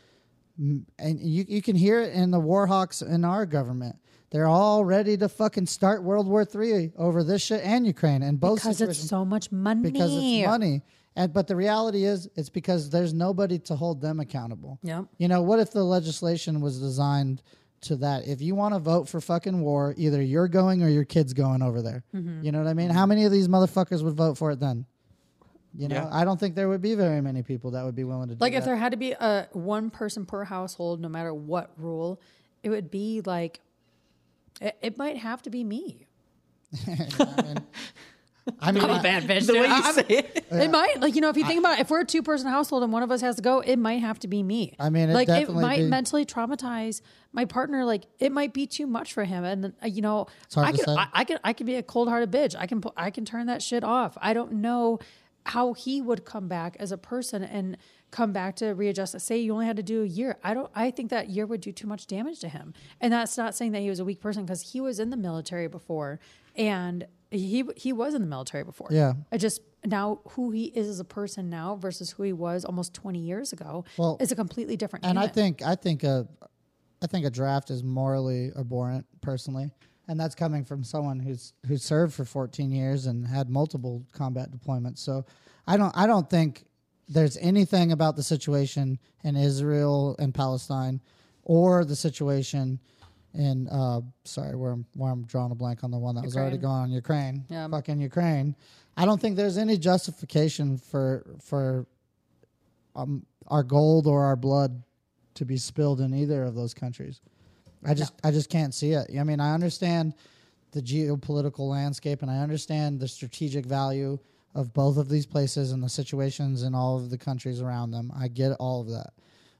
and you you can hear it in the war hawks in our government. They're all ready to fucking start World War Three over this shit and Ukraine and both because situations it's so much money. because it's money. And but the reality is, it's because there's nobody to hold them accountable. Yep. You know, what if the legislation was designed to that? If you want to vote for fucking war, either you're going or your kid's going over there. Mm-hmm. You know what I mean? How many of these motherfuckers would vote for it then? You know, Yeah. I don't think there would be very many people that would be willing to do Like if that. there had to be a one person per household, no matter what rule, it would be like it, it might have to be me. I mean, I- bad bitch. The way dude. you I'm- say it. It might, like you know, if you think about it, if we're a two person household and one of us has to go, it might have to be me. I mean, it'd like it might be- mentally traumatize my partner. Like it might be too much for him, and uh, you know, hard I to can. I, I can, I can be a cold hearted bitch. I can, pu- I can turn that shit off. I don't know how he would come back as a person and come back to readjust. it. Say you only had to do a year. I don't. I think that year would do too much damage to him. And that's not saying that he was a weak person because he was in the military before, and he he was in the military before. Yeah. I just now who he is as a person now versus who he was almost 20 years ago Well, is a completely different and I think I think a I think a draft is morally abhorrent personally, and that's coming from someone who's who served for 14 years and had multiple combat deployments. So I don't I don't think there's anything about the situation in Israel and Palestine or the situation in uh sorry where I'm where I'm drawing a blank on the one that was already Ukraine. going on Ukraine Yeah. fucking Ukraine I don't think there's any justification for for um, our gold or our blood to be spilled in either of those countries. I just I just can't see it. I mean, I understand the geopolitical landscape and I understand the strategic value of both of these places and the situations in all of the countries around them. I get all of that.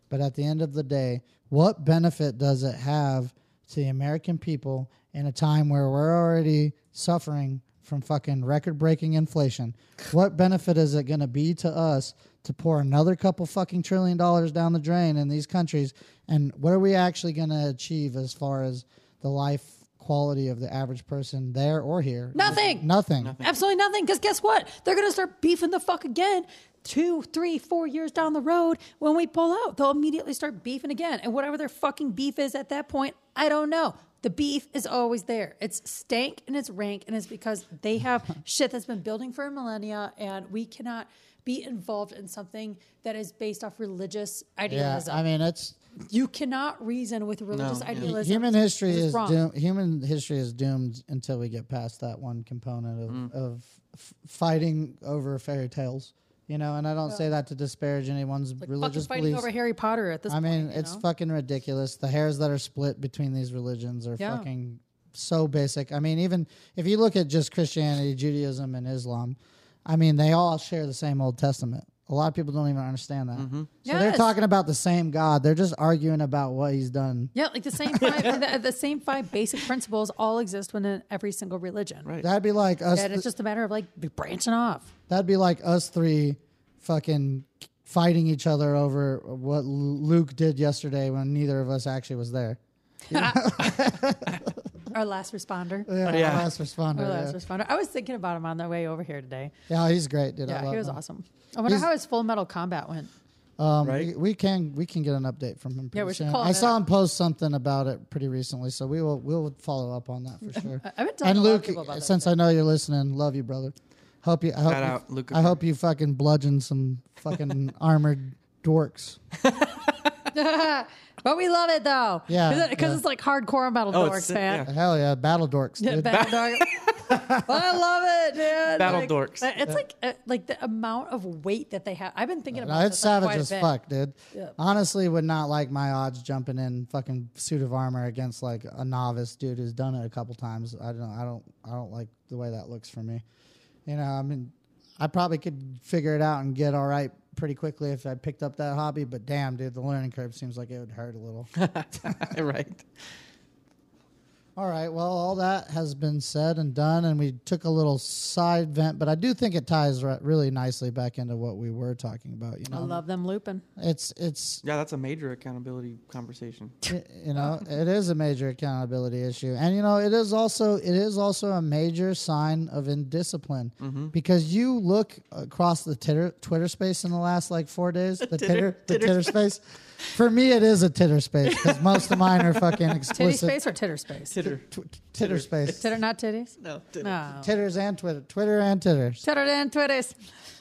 But at the end of the day, what benefit does it have to the American people in a time where we're already suffering from fucking record breaking inflation? What benefit is it going to be to us to pour another couple fucking trillion dollars down the drain in these countries? And what are we actually going to achieve as far as the life quality of the average person there or here? Nothing. Nothing. Absolutely nothing. Because guess what? They're going to start beefing the fuck again two, three, four years down the road when we pull out. They'll immediately start beefing again. And whatever their fucking beef is at that point, I don't know. The beef is always there. It's stank and it's rank, and it's because they have shit that's been building for a millennia, and we cannot be involved in something that is based off religious idealism. Yeah. I mean it's you cannot reason with religious yeah. idealism. human history is wrong. doomed. Human history is doomed until we get past that one component of Mm. of f- fighting over fairy tales. You know, and I don't say that to disparage anyone's Like religious fucking fighting beliefs. over Harry Potter at this I point. mean, you it's know? fucking ridiculous. The hairs that are split between these religions are Yeah. fucking so basic. I mean, even if you look at just Christianity, Judaism, and Islam, I mean, they all share the same Old Testament. A lot of people don't even understand that. Mm-hmm. So they're talking about the same God. They're just arguing about what he's done. Yeah, like the same five, the, the same five basic principles all exist within every single religion. Right. That'd be like us. And it's just a matter of like branching off. That'd be like us three fucking fighting each other over what Luke did yesterday when neither of us actually was there. Our last responder. Yeah, Yeah. our last responder. Our last yeah. responder. I was thinking about him on the way over here today. yeah, he's great, dude. I Yeah, love he was him. awesome. I wonder He's- how his Full Metal Combat went. Um, Right? we, we can we can get an update from him. Yeah, we should soon. call I saw in. him post something about it pretty recently, so we will we'll follow up on that for sure. I- I've been telling and a lot of Luke, people about that since I know you're listening, love you, brother. Hope you. I hope Shout you, out, Luke. I hope you fucking bludgeon some fucking armored dorks. But we love it though. Yeah, Because yeah. it's like hardcore Battle Oh, dorks, it's- man. yeah. Hell yeah, battle dorks, Yeah, dude. battle dog. I love it, dude. Battle Like, dorks. It's like uh, like the amount of weight that they have. I've been thinking No, about it's this, like, savage quite a as bit. fuck, dude. Yeah. Honestly, would not like my odds jumping in fucking suit of armor against like a novice dude who's done it a couple times. I don't, I don't, I don't like the way that looks for me. You know, I mean, I probably could figure it out and get all right pretty quickly if I picked up that hobby. But damn, dude, the learning curve seems like it would hurt a little. right. All right. Well, all that has been said and done, and we took a little side vent, but I do think it ties re- really nicely back into what we were talking about. You know, I love them looping. it's it's Yeah, that's a major accountability conversation. you know it is a major accountability issue, and you know it is also it is also a major sign of indiscipline Mm-hmm. because you look across the Twitter Twitter space in the last like four days, the Titter- Titter the Titter Titter space. For me, it is a Titter space because most of mine are fucking Titty explicit. space or titter space? Titter. Tw- titter space. Titter, not titties? No, titter. No. Titters and Twitter, Twitter and Titters. Titter and twitties.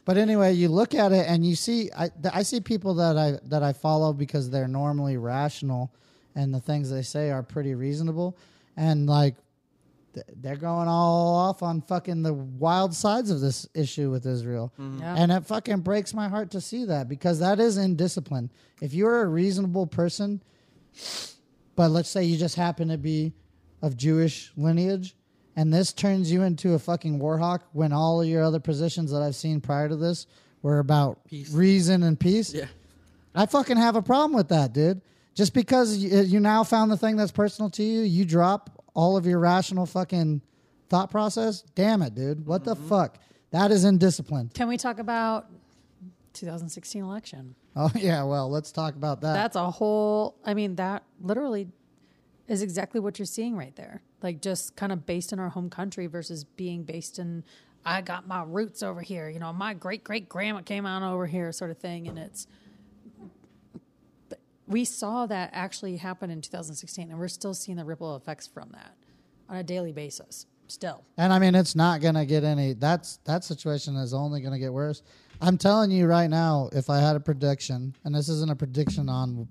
But anyway, you look at it and you see I th- I see people that I that I follow because they're normally rational and the things they say are pretty reasonable and like th- they're going all off on fucking the wild sides of this issue with Israel. Mm-hmm. Yeah. And it fucking breaks my heart to see that because that is indiscipline. If you're a reasonable person, but let's say you just happen to be of Jewish lineage, and this turns you into a fucking warhawk when all of your other positions that I've seen prior to this were about Peace. reason and peace. Yeah. I fucking have a problem with that, dude. Just because you, uh, you now found the thing that's personal to you, you drop all of your rational fucking thought process. Damn it, dude. What the mm-hmm. fuck? That is indiscipline. Can we talk about 2016 election? Oh yeah, well, let's talk about that. That's a whole. I mean, that literally is exactly what you're seeing right there. Like just kind of based in our home country versus being based in. I got my roots over here. You know, my great great grandma came on over here, sort of thing. And it's. We saw that actually happen in 2016, and we're still seeing the ripple effects from that on a daily basis. Still, And I mean, it's not gonna get any. That's that situation is only gonna get worse. I'm telling you right now, if I had a prediction, and this isn't a prediction on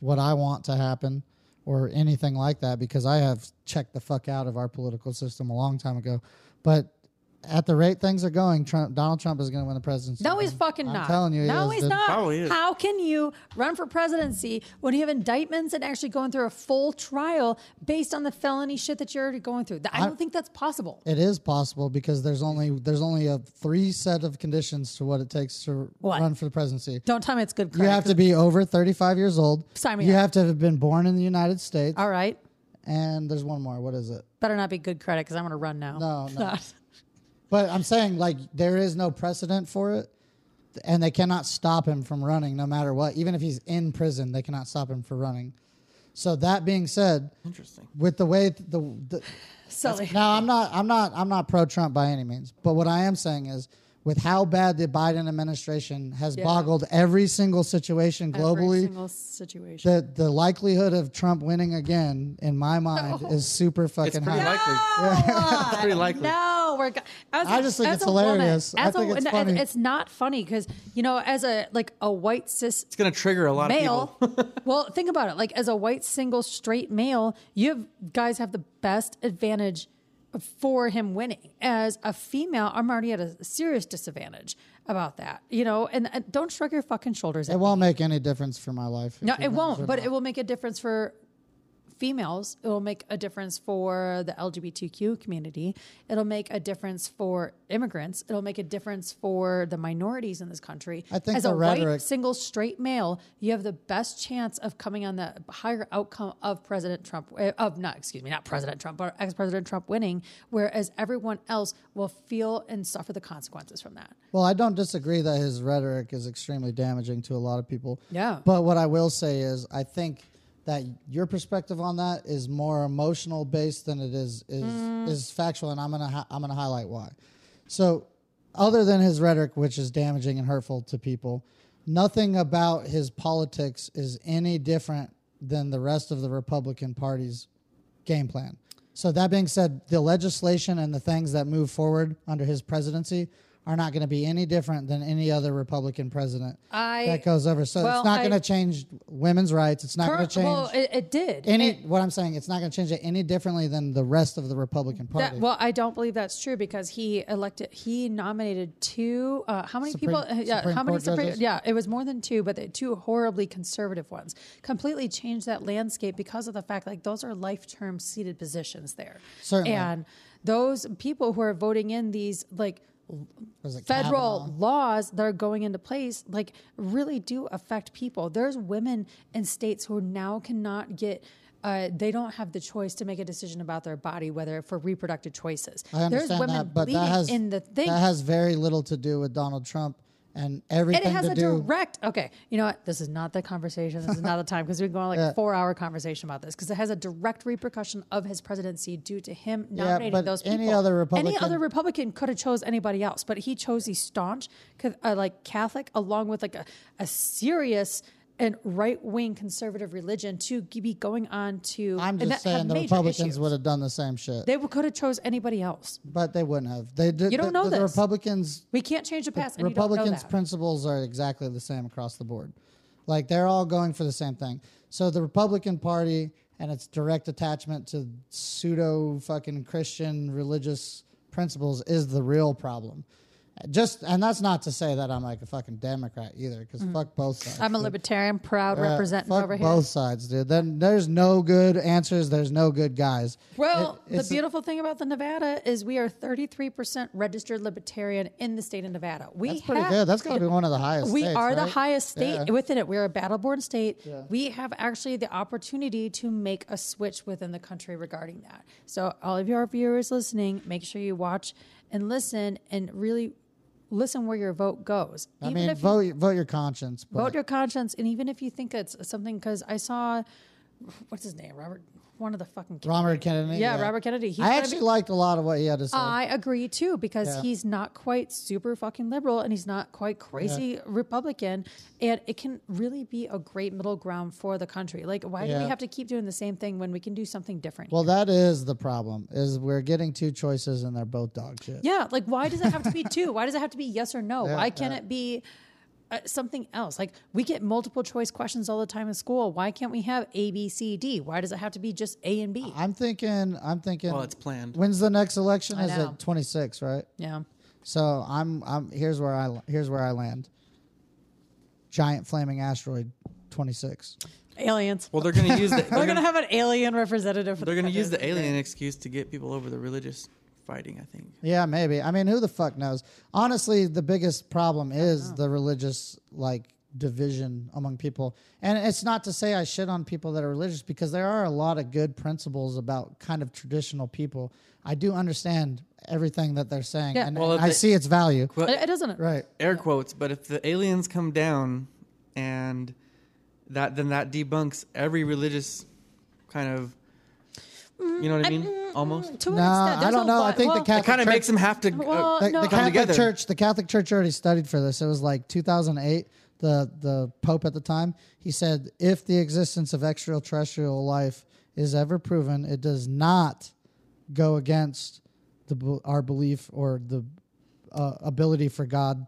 what I want to happen or anything like that, because I have checked the fuck out of our political system a long time ago. But at the rate things are going, Trump, Donald Trump is going to win the presidency. No, he's fucking I'm not. telling you, he no, is, he's dude. not. Oh, Probably is. How can you run for presidency when you have indictments and actually going through a full trial based on the felony shit that you're already going through? Th- I don't think that's possible. It is possible because there's only there's only a three set of conditions to what it takes to What? run for the presidency. Don't tell me it's good. Credit. You credit, have 'cause- to be over 35 years old. Sign me you up. have to have been born in the United States. All right. And there's one more. What is it? Better not be good credit because I'm going to run now. No, no. But I'm saying like there is no precedent for it, and they cannot stop him from running no matter what. Even if he's in prison, they cannot stop him from running. So that being said, Interesting. with the way the, the Sully. now I'm not I'm not I'm not pro Trump by any means, but what I am saying is with how bad the Biden administration has Yeah. boggled every single situation globally. Every globally, single situation. the the likelihood of Trump winning again in my mind No. is super fucking It's fucking pretty high. likely. it's pretty likely. No, we're. go- As I just think as it's a woman- hilarious. I as a think it's no, funny. It's not funny because you know, as a like a white cis It's gonna trigger a lot male. of people. well, think about it. Like as a white single straight male, you have, guys have the best advantage for him winning. As a female, I'm already at a serious disadvantage about that. You know, and, and don't shrug your fucking shoulders. It At won't make any difference for my life. no, it won't. But not. it will make a difference for females. It will make a difference for the LGBTQ community. It'll make a difference for immigrants. It'll make a difference for the minorities in this country. I think as a white single straight male, you have the best chance of coming on the higher outcome of President Trump eh, of not excuse me, not President Trump, but ex-president Trump winning, whereas everyone else will feel and suffer the consequences from that. Well, I don't disagree that his rhetoric is extremely damaging to a lot of people. Yeah. But what I will say is, I think that your perspective on that is more emotional based than it is is Mm. is factual, and I'm gonna hi- I'm gonna highlight why. So, other than his rhetoric, which is damaging and hurtful to people, nothing about his politics is any different than the rest of the Republican Party's game plan. So that being said, the legislation and the things that move forward under his presidency are not going to be any different than any other Republican president I- that goes over. So well, it's not going to change women's rights. It's not going to change Well, it, it did. any. It- what I'm saying, it's not going to change it any differently than the rest of the Republican Party. That, well, I don't believe that's true because he elected, he nominated two. Uh, how many Supreme- people? uh, yeah, Supreme how many? Supreme, yeah, it was more than two, but the two horribly conservative ones completely changed that landscape because of the fact like those are life term seated positions there, Certainly. and those people who are voting in these like federal Kavanaugh? laws that are going into place like really do affect people. There's women in states who now cannot get uh, they don't have the choice to make a decision about their body whether for reproductive choices. I understand there's women that, but that has in the thing. that has very little to do with Donald Trump and everything. and it has a do. direct okay you know what this is not the conversation this is not the time because we can go on like Yeah. a four hour conversation about this because it has a direct repercussion of his presidency due to him Yeah, nominating but those people any other Republican, any other republican could have chose anybody else but he chose these staunch uh, like catholic along with like a, a serious and right-wing conservative religion to be going on to I'm just saying the Republicans issues. would have done the same shit, they could have chose anybody else but they wouldn't have. They did. You don't the, know the, this. Republicans we can't change the past and you don't know Republicans' principles are exactly the same across the board. Like they're all going for the same thing. So the Republican Party and its direct attachment to pseudo fucking Christian religious principles is the real problem. Just and that's not to say that I'm like a fucking Democrat either, because fuck both sides. Mm. i'm a dude. libertarian proud Yeah, representing fuck over here both sides, dude. Then there's no good answers. There's no good guys. Well, It- the beautiful thing about the Nevada is we are 33% registered libertarian in the state of Nevada. We That's pretty have- good. That's got to be one of the highest. We states, are the highest state Yeah. within it. We're a battle-born state. We have actually the opportunity to make a switch within the country regarding that. So, all of your viewers listening, make sure you watch and listen and really listen where your vote goes. I mean, vote vote your conscience. But vote your conscience, and even if you think it's something, because I saw, what's his name, Robert, one of the fucking Robert Kennedy. Yeah, Robert Kennedy. He's I gonna be- actually liked a lot of what he had to say. I agree too because Yeah. he's not quite super fucking liberal and he's not quite crazy Republican, and it can really be a great middle ground for the country. Like, why do we have to keep doing the same thing when we can do something different? well, that is the problem. Is we're getting two choices and they're both dog shit. yeah, like why does it have to be two? Why does it have to be yes or no? Yeah, why can't yeah. it be? Uh, something else. Like we get multiple choice questions all the time in school. Why can't we have A, B, C, D? Why does it have to be just A and B? I'm thinking. I'm thinking. Well, it's planned. When's the next election? I Is know. it 26, right? Yeah. So I'm. I'm. Here's where I. Here's where I land. Giant flaming asteroid, 26. Aliens. Well, they're going to use the, We're they're gonna have an alien representative. For to the going to use the alien excuse to get people over the religious fighting. I think. Yeah, maybe. I mean, who the fuck knows? Honestly, the biggest problem is the religious like division among people. And it's not to say I shit on people that are religious because there are a lot of good principles about kind of traditional people. I do understand everything that they're saying Yeah. and Well, if I they- see its value. Well, It, it doesn't. Right. air quotes, but if the aliens come down and that then that debunks every religious kind of you know what I mean? Almost. To an No, extent, I there's don't a know. I lot- think the well, It Catholic kind of Church- makes them have to uh, Well, the, no. the Come Catholic together. Church, the Catholic Church already studied for this. It was like 2008. The the Pope at the time he said, if the existence of extraterrestrial life is ever proven, it does not go against the be- our belief or the uh, ability for God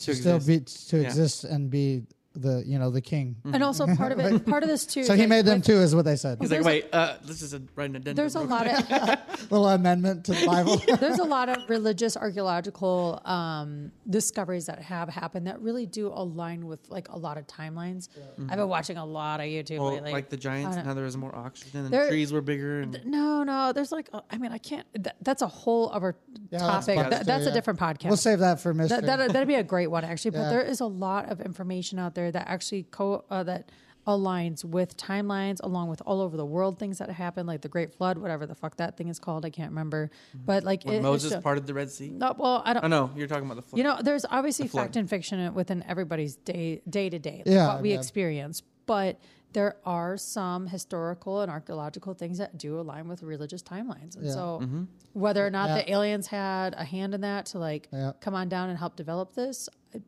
to, To still exist. be to Yeah. exist and be the you know the king. and also part of it, part of this too. So he made them with- too, is what they said. He's like, There's wait, uh, this is a write an addendum. There's a lot of Little amendment to the Bible. there's a lot of religious archaeological um, discoveries that have happened that really do align with like a lot of timelines. I've been watching a lot of YouTube Well, lately. like the giants, I and how there was more oxygen and There- the trees were bigger. And no, no, there's like uh, I mean I can't. That, that's a whole other Yeah, that's topic. podcast That- that's too, a yeah. different podcast. We'll save that for mystery. That, that, that'd be a great one, actually. But Yeah. there is a lot of information out there that actually co- uh, that aligns with timelines, along with all over the world things that happen, like the Great Flood, whatever the fuck that thing is called. I can't remember. But like when it, it's Moses just- parted the Red Sea. No, well, I don't. Oh no, you're talking about the flood. You know, there's obviously flood. fact and fiction within everybody's day day to day, Yeah, what we yeah. experience. But there are some historical and archaeological things that do align with religious timelines, and Yeah. so Mm-hmm. whether or not Yeah. the aliens had a hand in that to like Yeah. come on down and help develop this, I,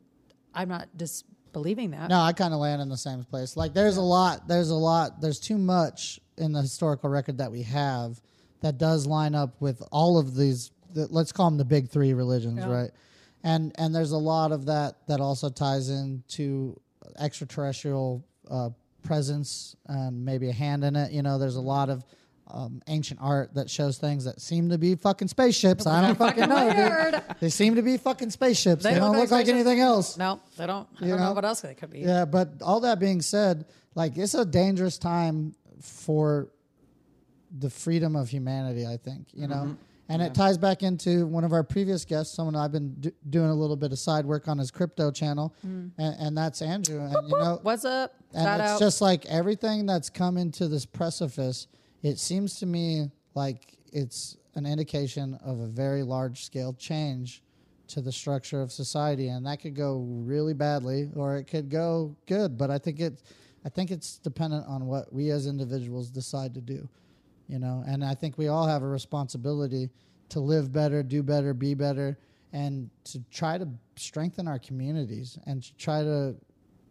I'm not disbelieving that. No, I kind of land in the same place. Like, there's a lot, there's a lot, there's too much in the historical record that we have that does line up with all of these. The, let's call them the big three religions, Yeah. right? And and there's a lot of that that also ties into extraterrestrial uh, presence and maybe a hand in it. You know, there's a lot of um, ancient art that shows things that seem to be fucking spaceships. I don't fucking know, dude. They seem to be fucking spaceships. They, They don't look look like like spaceships. anything else. No, they don't. I You don't know? know? what else they could be. Yeah, but all that being said, like it's a dangerous time for the freedom of humanity. I think you know, and it ties back into one of our previous guests, someone I've been do- doing a little bit of side work on his crypto channel, and, and that's Andrew. And you know, What's up? and Shout it's out. just like everything that's come into this precipice. It seems to me like it's an indication of a very large scale change to the structure of society, and that could go really badly or it could go good. But I think it, I think it's dependent on what we as individuals decide to do, you know. And I think we all have a responsibility to live better, do better, be better, and to try to strengthen our communities and to try to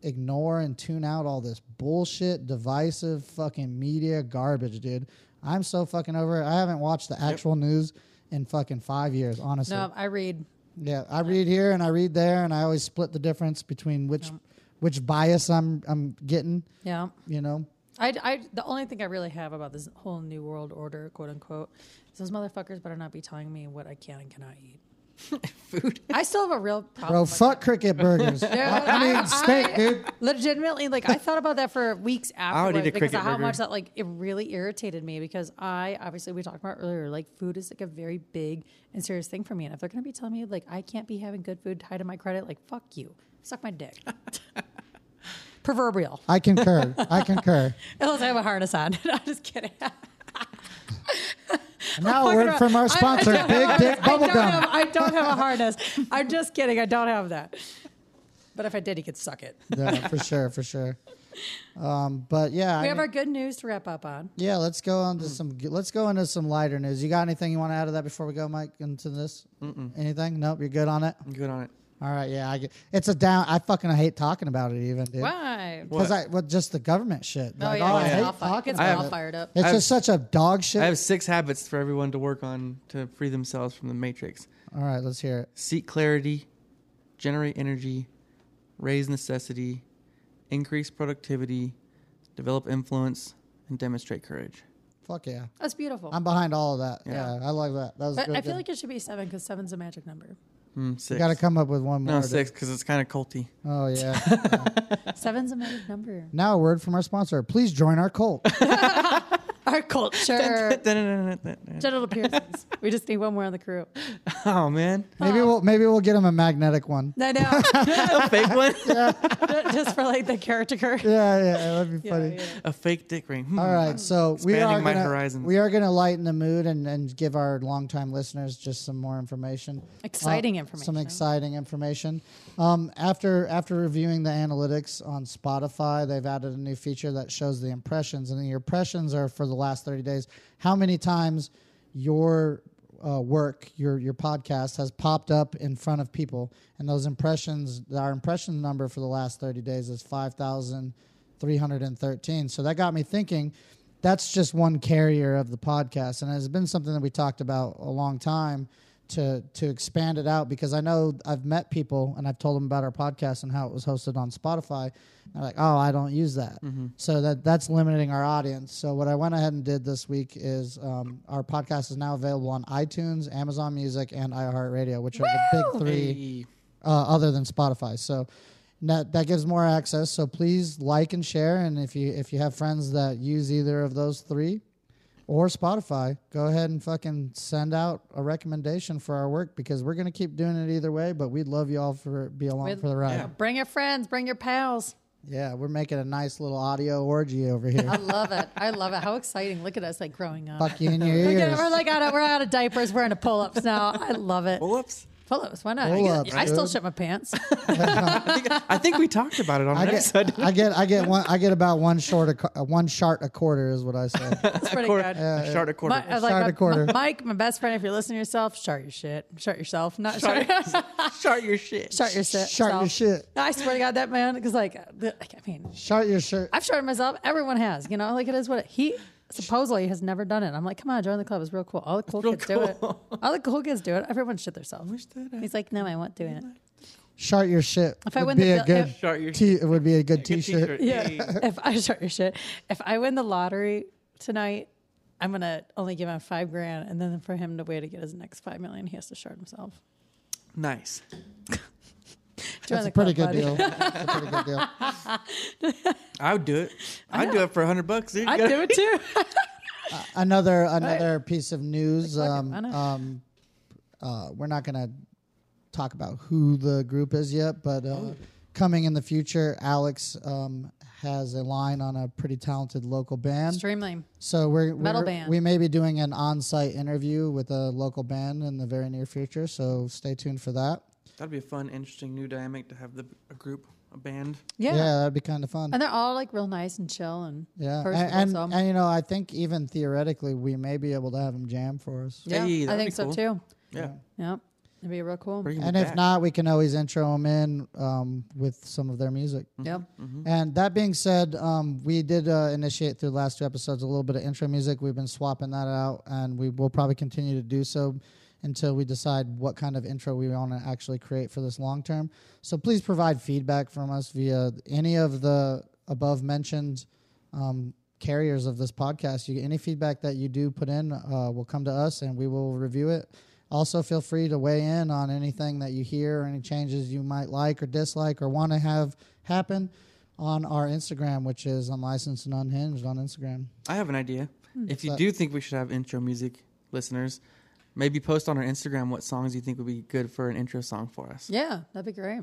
ignore and tune out all this bullshit, divisive fucking media garbage, dude. I'm so fucking over it. I haven't watched the actual news in fucking five years, honestly. no, I read. Yeah, I read here and I read there, and I always split the difference between which which bias I'm I'm getting. Yeah. You know, I, I, the only thing I really have about this whole new world order, quote unquote, is those motherfuckers better not be telling me what I can and cannot eat. Food. I still have a real problem. bro, with fuck cricket burgers. I, I mean, steak, dude. legitimately like i thought about that for weeks I would afterwards eat a because of how burger. much that like it really irritated me because i obviously we talked about earlier like food is like a very big and serious thing for me and if they're going to be telling me like i can't be having good food tied to my credit like fuck you suck my dick proverbial I concur. I concur. unless i have a harness on i'm just kidding And now a Fucking word from our sponsor, I don't Big Dick I don't, Bubblegum. I don't have a harness i'm just kidding i don't have that but if i did he could suck it Yeah, for sure, for sure. Um, but yeah, I we have mean- our good news to wrap up on yeah. Let's go on to some. Let's go into some lighter news. You got anything you want to add to that before we go, Mike, into this? Anything? Nope. You're good on it. I'm good on it. All right. Yeah, I get. It's a down. I fucking hate talking about it, even, dude. why Because I, well, just the government shit. Oh Like, yeah, oh, I it gets hate me all fi- talking gets me about all it. fired up. It's I have- just such a dog shit. I have six habits for everyone to work on to free themselves from the matrix. All right, let's hear it. Seek clarity, generate energy, raise necessity, increase productivity, develop influence, and demonstrate courage. Fuck yeah. That's beautiful. I'm behind all of that. Yeah, Yeah. I like that. That was but good. I feel good. like it should be seven because seven's a magic number. Mm, you six. got to come up with one more. no, to- six because it's kind of culty. Oh yeah. Seven's a magic number. now a word from our sponsor. Please join our cult. Our culture. Genital piercings. we just need one more on the crew. oh man, Maybe we'll maybe we'll get him a magnetic one. I know. a fake one, just for like the character. Yeah, yeah, that'd be Yeah, funny. yeah. a fake dick ring. Hmm. All right, so we Expanding are my gonna horizons. we are gonna lighten the mood and, and give our longtime listeners just some more information. Exciting Uh, information. Some exciting information. Um, after after reviewing the analytics on Spotify, they've added a new feature that shows the impressions, and the impressions are for the last thirty days. How many times your uh, work, your your podcast has popped up in front of people, and those impressions, our impression number for the last thirty days is five thousand three hundred and thirteen. So that got me thinking. That's just one carrier of the podcast, and it's been something that we talked about a long time to to expand it out because I know I've met people and I've told them about our podcast and how it was hosted on Spotify. And they're like, "Oh, I don't use that," so that that's limiting our audience. So what I went ahead and did this week is um, our podcast is now available on iTunes, Amazon Music, and iHeartRadio, which are the big three Hey. uh, other than Spotify. So that that gives more access. So please like and share, and if you if you have friends that use either of those three or Spotify, go ahead and fucking send out a recommendation for our work because we're gonna keep doing it either way. But we'd love you all for be along We'd- for the ride. Yeah. Bring your friends, bring your pals. Yeah, we're making a nice little audio orgy over here. I love it. I love it. How exciting. Look at us like growing up. Fuck you in your Look at ears. We're like out of, we're out of diapers. We're into pull ups now. I love it. Pull-ups. Pull ups. Why not? I, Pull-ups, get- I still dude. shit my pants. I think, I think we talked about it on I an get, episode. I get, I get one, I get about one short, a, qu- uh, one shart a quarter is what I say. That's pretty quarter- good. a short a quarter. My, I was like, Shard my- a quarter. my- Mike, my best friend, if you're listening to yourself, shart your shit. Shart yourself. Not shart, Start your shit. shart your shit. Shart your shit. I swear to God, that man, because like, the, I mean, Shart your shirt. I've sharted myself. Everyone has, you know, like it is what it, he supposedly has never done it. I'm like, come on, join the club. It's real cool. All the cool real kids do it. All the cool kids do it. Everyone shit themselves. Wish that I- He's like, no, I won't do it. Shart your shit. If I would win be the a bill- good if- Start your t- it would be a good Good t-shirt. t-shirt. Yeah. If I shart your shit, if I win the lottery tonight, I'm gonna only give him five grand, and then for him to wait to get his next five million, he has to shart himself. Nice. Join That's a pretty good deal. That's a pretty good deal. I would do it. I'd do it for a hundred bucks. dude. I'd gotta- do it too. Another another piece of news. Like, fuck it, Um, why not? um, uh, we're not going to talk about who the group is yet, but uh, Oh. coming in the future, Alex um, has a line on a pretty talented local band. Streamline. So we're, Metal we're- band. we may be doing an on-site interview with a local band in the very near future. So stay tuned for that. That'd be a fun, interesting new dynamic to have the a group, a band. Yeah. yeah that'd be kind of fun. And they're all like real nice and chill and Yeah, personable. and and, so. and you know, I think even theoretically, we may be able to have them jam for us. yeah, Hey, I think be so cool. too. Yeah. Yep. It'd be real cool. Bring 'em And if back. not, we can always intro them in um, with some of their music. Yep. And that being said, um, we did uh, initiate through the last two episodes a little bit of intro music. We've been swapping that out, and we will probably continue to do so until we decide what kind of intro we want to actually create for this long term. So please provide feedback from us via any of the above mentioned um, carriers of this podcast. You any feedback that you do put in uh, will come to us, and we will review it. Also, feel free to weigh in on anything that you hear or any changes you might like or dislike or want to have happen on our Instagram, which is unlicensed and unhinged on Instagram. I have an idea. Hmm. If you do think we should have intro music, listeners, maybe post on our Instagram what songs you think would be good for an intro song for us. Yeah, that'd be great.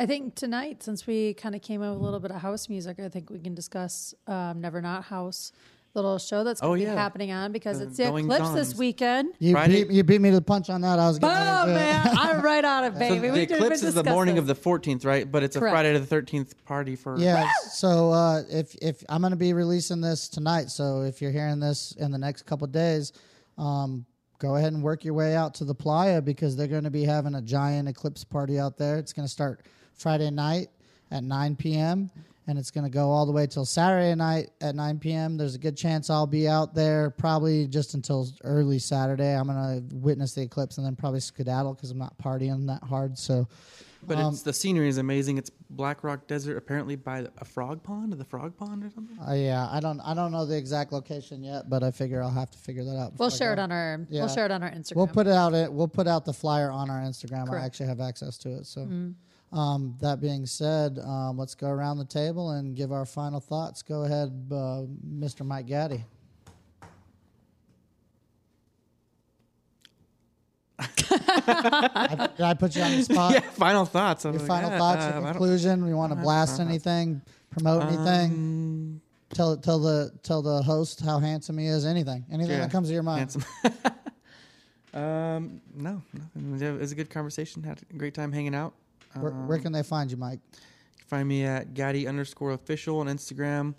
I think tonight, since we kind of came out with a little bit of house music, I think we can discuss um, Never Not House, little show that's going Oh, to yeah. be happening on because The it's the Goings eclipse this weekend. You Friday- beat, you beat me to the punch on that. I was Boom, going man! I'm right on it, So baby. the We didn't eclipse is the morning this. of the 14th, right? But it's a Correct. Friday the 13th party for. Yeah. So uh, if if I'm going to be releasing this tonight, so if you're hearing this in the next couple of days, um, go ahead and work your way out to the playa because they're going to be having a giant eclipse party out there. It's going to start Friday night, at 9 p.m. and it's going to go all the way till Saturday night at 9 p.m. There's a good chance I'll be out there probably just until early Saturday. I'm going to witness the eclipse and then probably skedaddle because I'm not partying that hard. So, But Um, it's the scenery is amazing. It's Black Rock Desert, apparently by a frog pond, the frog pond or something. uh, yeah, I don't I don't know the exact location yet, but I figure I'll have to figure that out. We'll share it on our. Yeah. We'll share it on our Instagram. We'll put it out. It. We'll put out the flyer on our Instagram. I actually have access to it. So, um, that being said, um, let's go around the table and give our final thoughts. Go ahead, uh, Mr. Mike Gaddy. I, did I put you on the spot? yeah, final thoughts. Your like, final yeah, thoughts, uh, your conclusion. We want to blast anything, promote anything. Um, Tell tell the tell the host how handsome he is. Anything, anything Yeah, that comes to your mind. handsome. um, no, nothing. It was a good conversation. Had a great time hanging out. Where, Um, where can they find you, Mike? Find me at Gaddy underscore official on Instagram.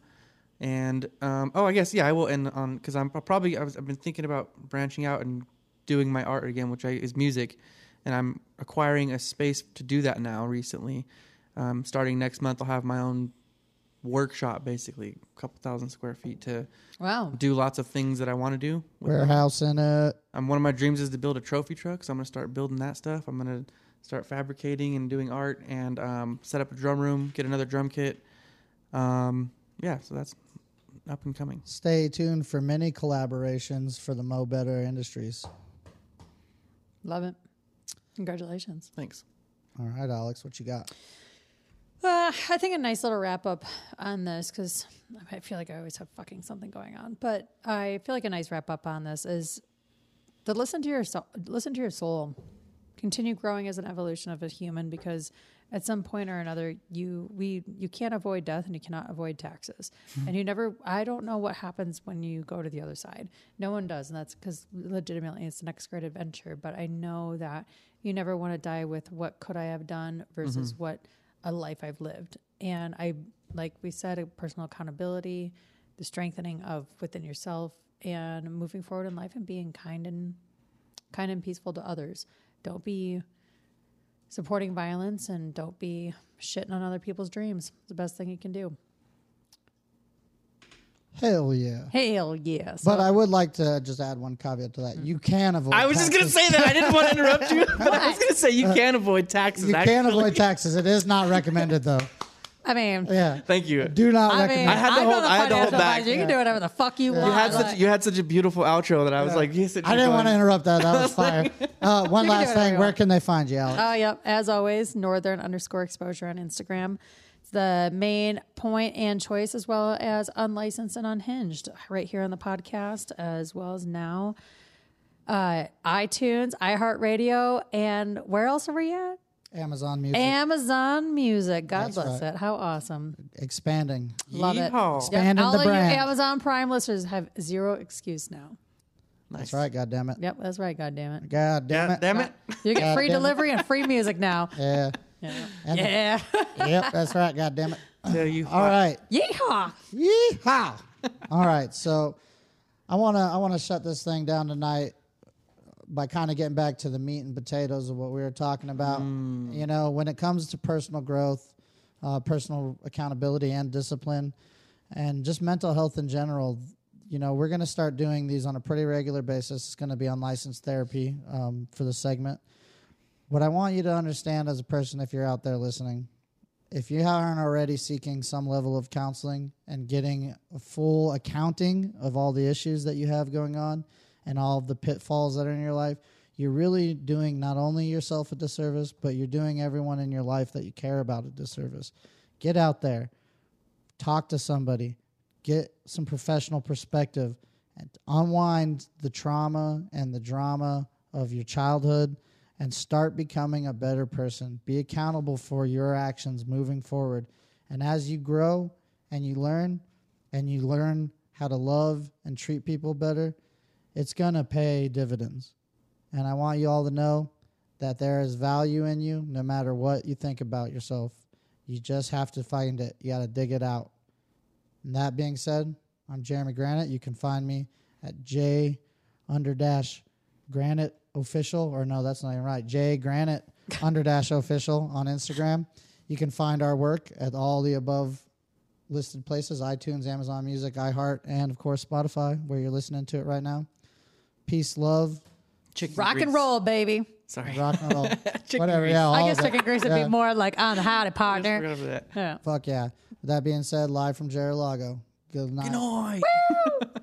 And um, oh, I guess yeah, I will end on because I'm I'll probably I was, I've been thinking about branching out and doing my art again, which I, is music, and I'm acquiring a space to do that now. Recently, um, starting next month, I'll have my own workshop, basically a couple thousand square feet to wow. do lots of things that I want to do. Warehouse in it. um, one of my dreams is to build a trophy truck, so I'm gonna start building that stuff. I'm gonna start fabricating and doing art, and um, set up a drum room, get another drum kit. Um, yeah, so that's up and coming. Stay tuned for many collaborations for the Mo Better Industries. Love it. Congratulations. Thanks. All right, Alex, what you got? Uh, I think a nice little wrap up on this because I feel like I always have fucking something going on, but I feel like a nice wrap up on this is to listen to your soul, listen to your soul, continue growing as an evolution of a human because at some point or another you we you can't avoid death and you cannot avoid taxes. Mm-hmm. And you never i don't know what happens when you go to the other side. No one does and that's because legitimately it's the next great adventure but i know that you never want to die with what could i have done versus mm-hmm. what a life i've lived. And i like we said a personal accountability the strengthening of within yourself and moving forward in life and being kind and kind and peaceful to others. Don't be supporting violence and don't be shitting on other people's dreams. It's the best thing you can do. Hell yeah. Hell yes. But I would like to just add one caveat to that. Mm. You can avoid. I was just gonna say that. I didn't want to interrupt you, but I was gonna say you uh, can avoid taxes. You actually. can avoid taxes. It is not recommended, though. I mean, Yeah. Thank you. Do not I recommend. mean, I had to I'm hold- not a I had to hold financial back. advisor. You can do whatever the fuck you want. You had Like, such you had such a beautiful outro that I was like, yes, it I didn't want to interrupt that. That was fire. Uh, one You can do last whatever thing. you Where want. can they find you, Alex? Oh, yep. As always, northern underscore exposure on Instagram. It's the main point and choice, as well as unlicensed and unhinged, right here on the podcast, as well as now uh, iTunes, iHeartRadio, and where else are we at? Amazon Music. Amazon Music. God That's bless right. it. How awesome. expanding. Love it. Yeehaw. Yep. Expanded All the of you brand. Amazon Prime listeners have zero excuse now. That's right. God damn it. Yep, that's right. God damn it. God damn Yeah, it. damn it. You get God free damn it. delivery and free music now. Yeah. Yeah. And- Yeah. Yep. That's right. God damn it. Tell you All right. Yeehaw. Yeehaw! All right, so I wanna I wanna shut this thing down tonight by kind of getting back to the meat and potatoes of what we were talking about. You know, when it comes to personal growth, uh, personal accountability and discipline, and just mental health in general. You know, we're going to start doing these on a pretty regular basis. It's going to be unlicensed therapy um, for the segment. What I want you to understand as a person, if you're out there listening, if you aren't already seeking some level of counseling and getting a full accounting of all the issues that you have going on and all the pitfalls that are in your life, you're really doing not only yourself a disservice, but you're doing everyone in your life that you care about a disservice. Get out there, talk to somebody, get some professional perspective, and unwind the trauma and the drama of your childhood and start becoming a better person. Be accountable for your actions moving forward. And as you grow and you learn and you learn how to love and treat people better, it's going to pay dividends. And I want you all to know that there is value in you no matter what you think about yourself. You just have to find it. You got to dig it out. And that being said, I'm Jeremy Granite. You can find me at J under dash Granite official, or no, that's not even right. J Granite under dash official on Instagram. You can find our work at all the above listed places iTunes, Amazon Music, iHeart, and of course Spotify, where you're listening to it right now. Peace, love, Chicken Rock and roll, baby. Sorry. rock and roll. Whatever. grease. Yeah, all I guess chicken grease would Yeah. be more like on the howdy Just partner. forgot about that. Yeah. Fuck yeah. With that being said, live from Jerry Lago. Good night. Good night.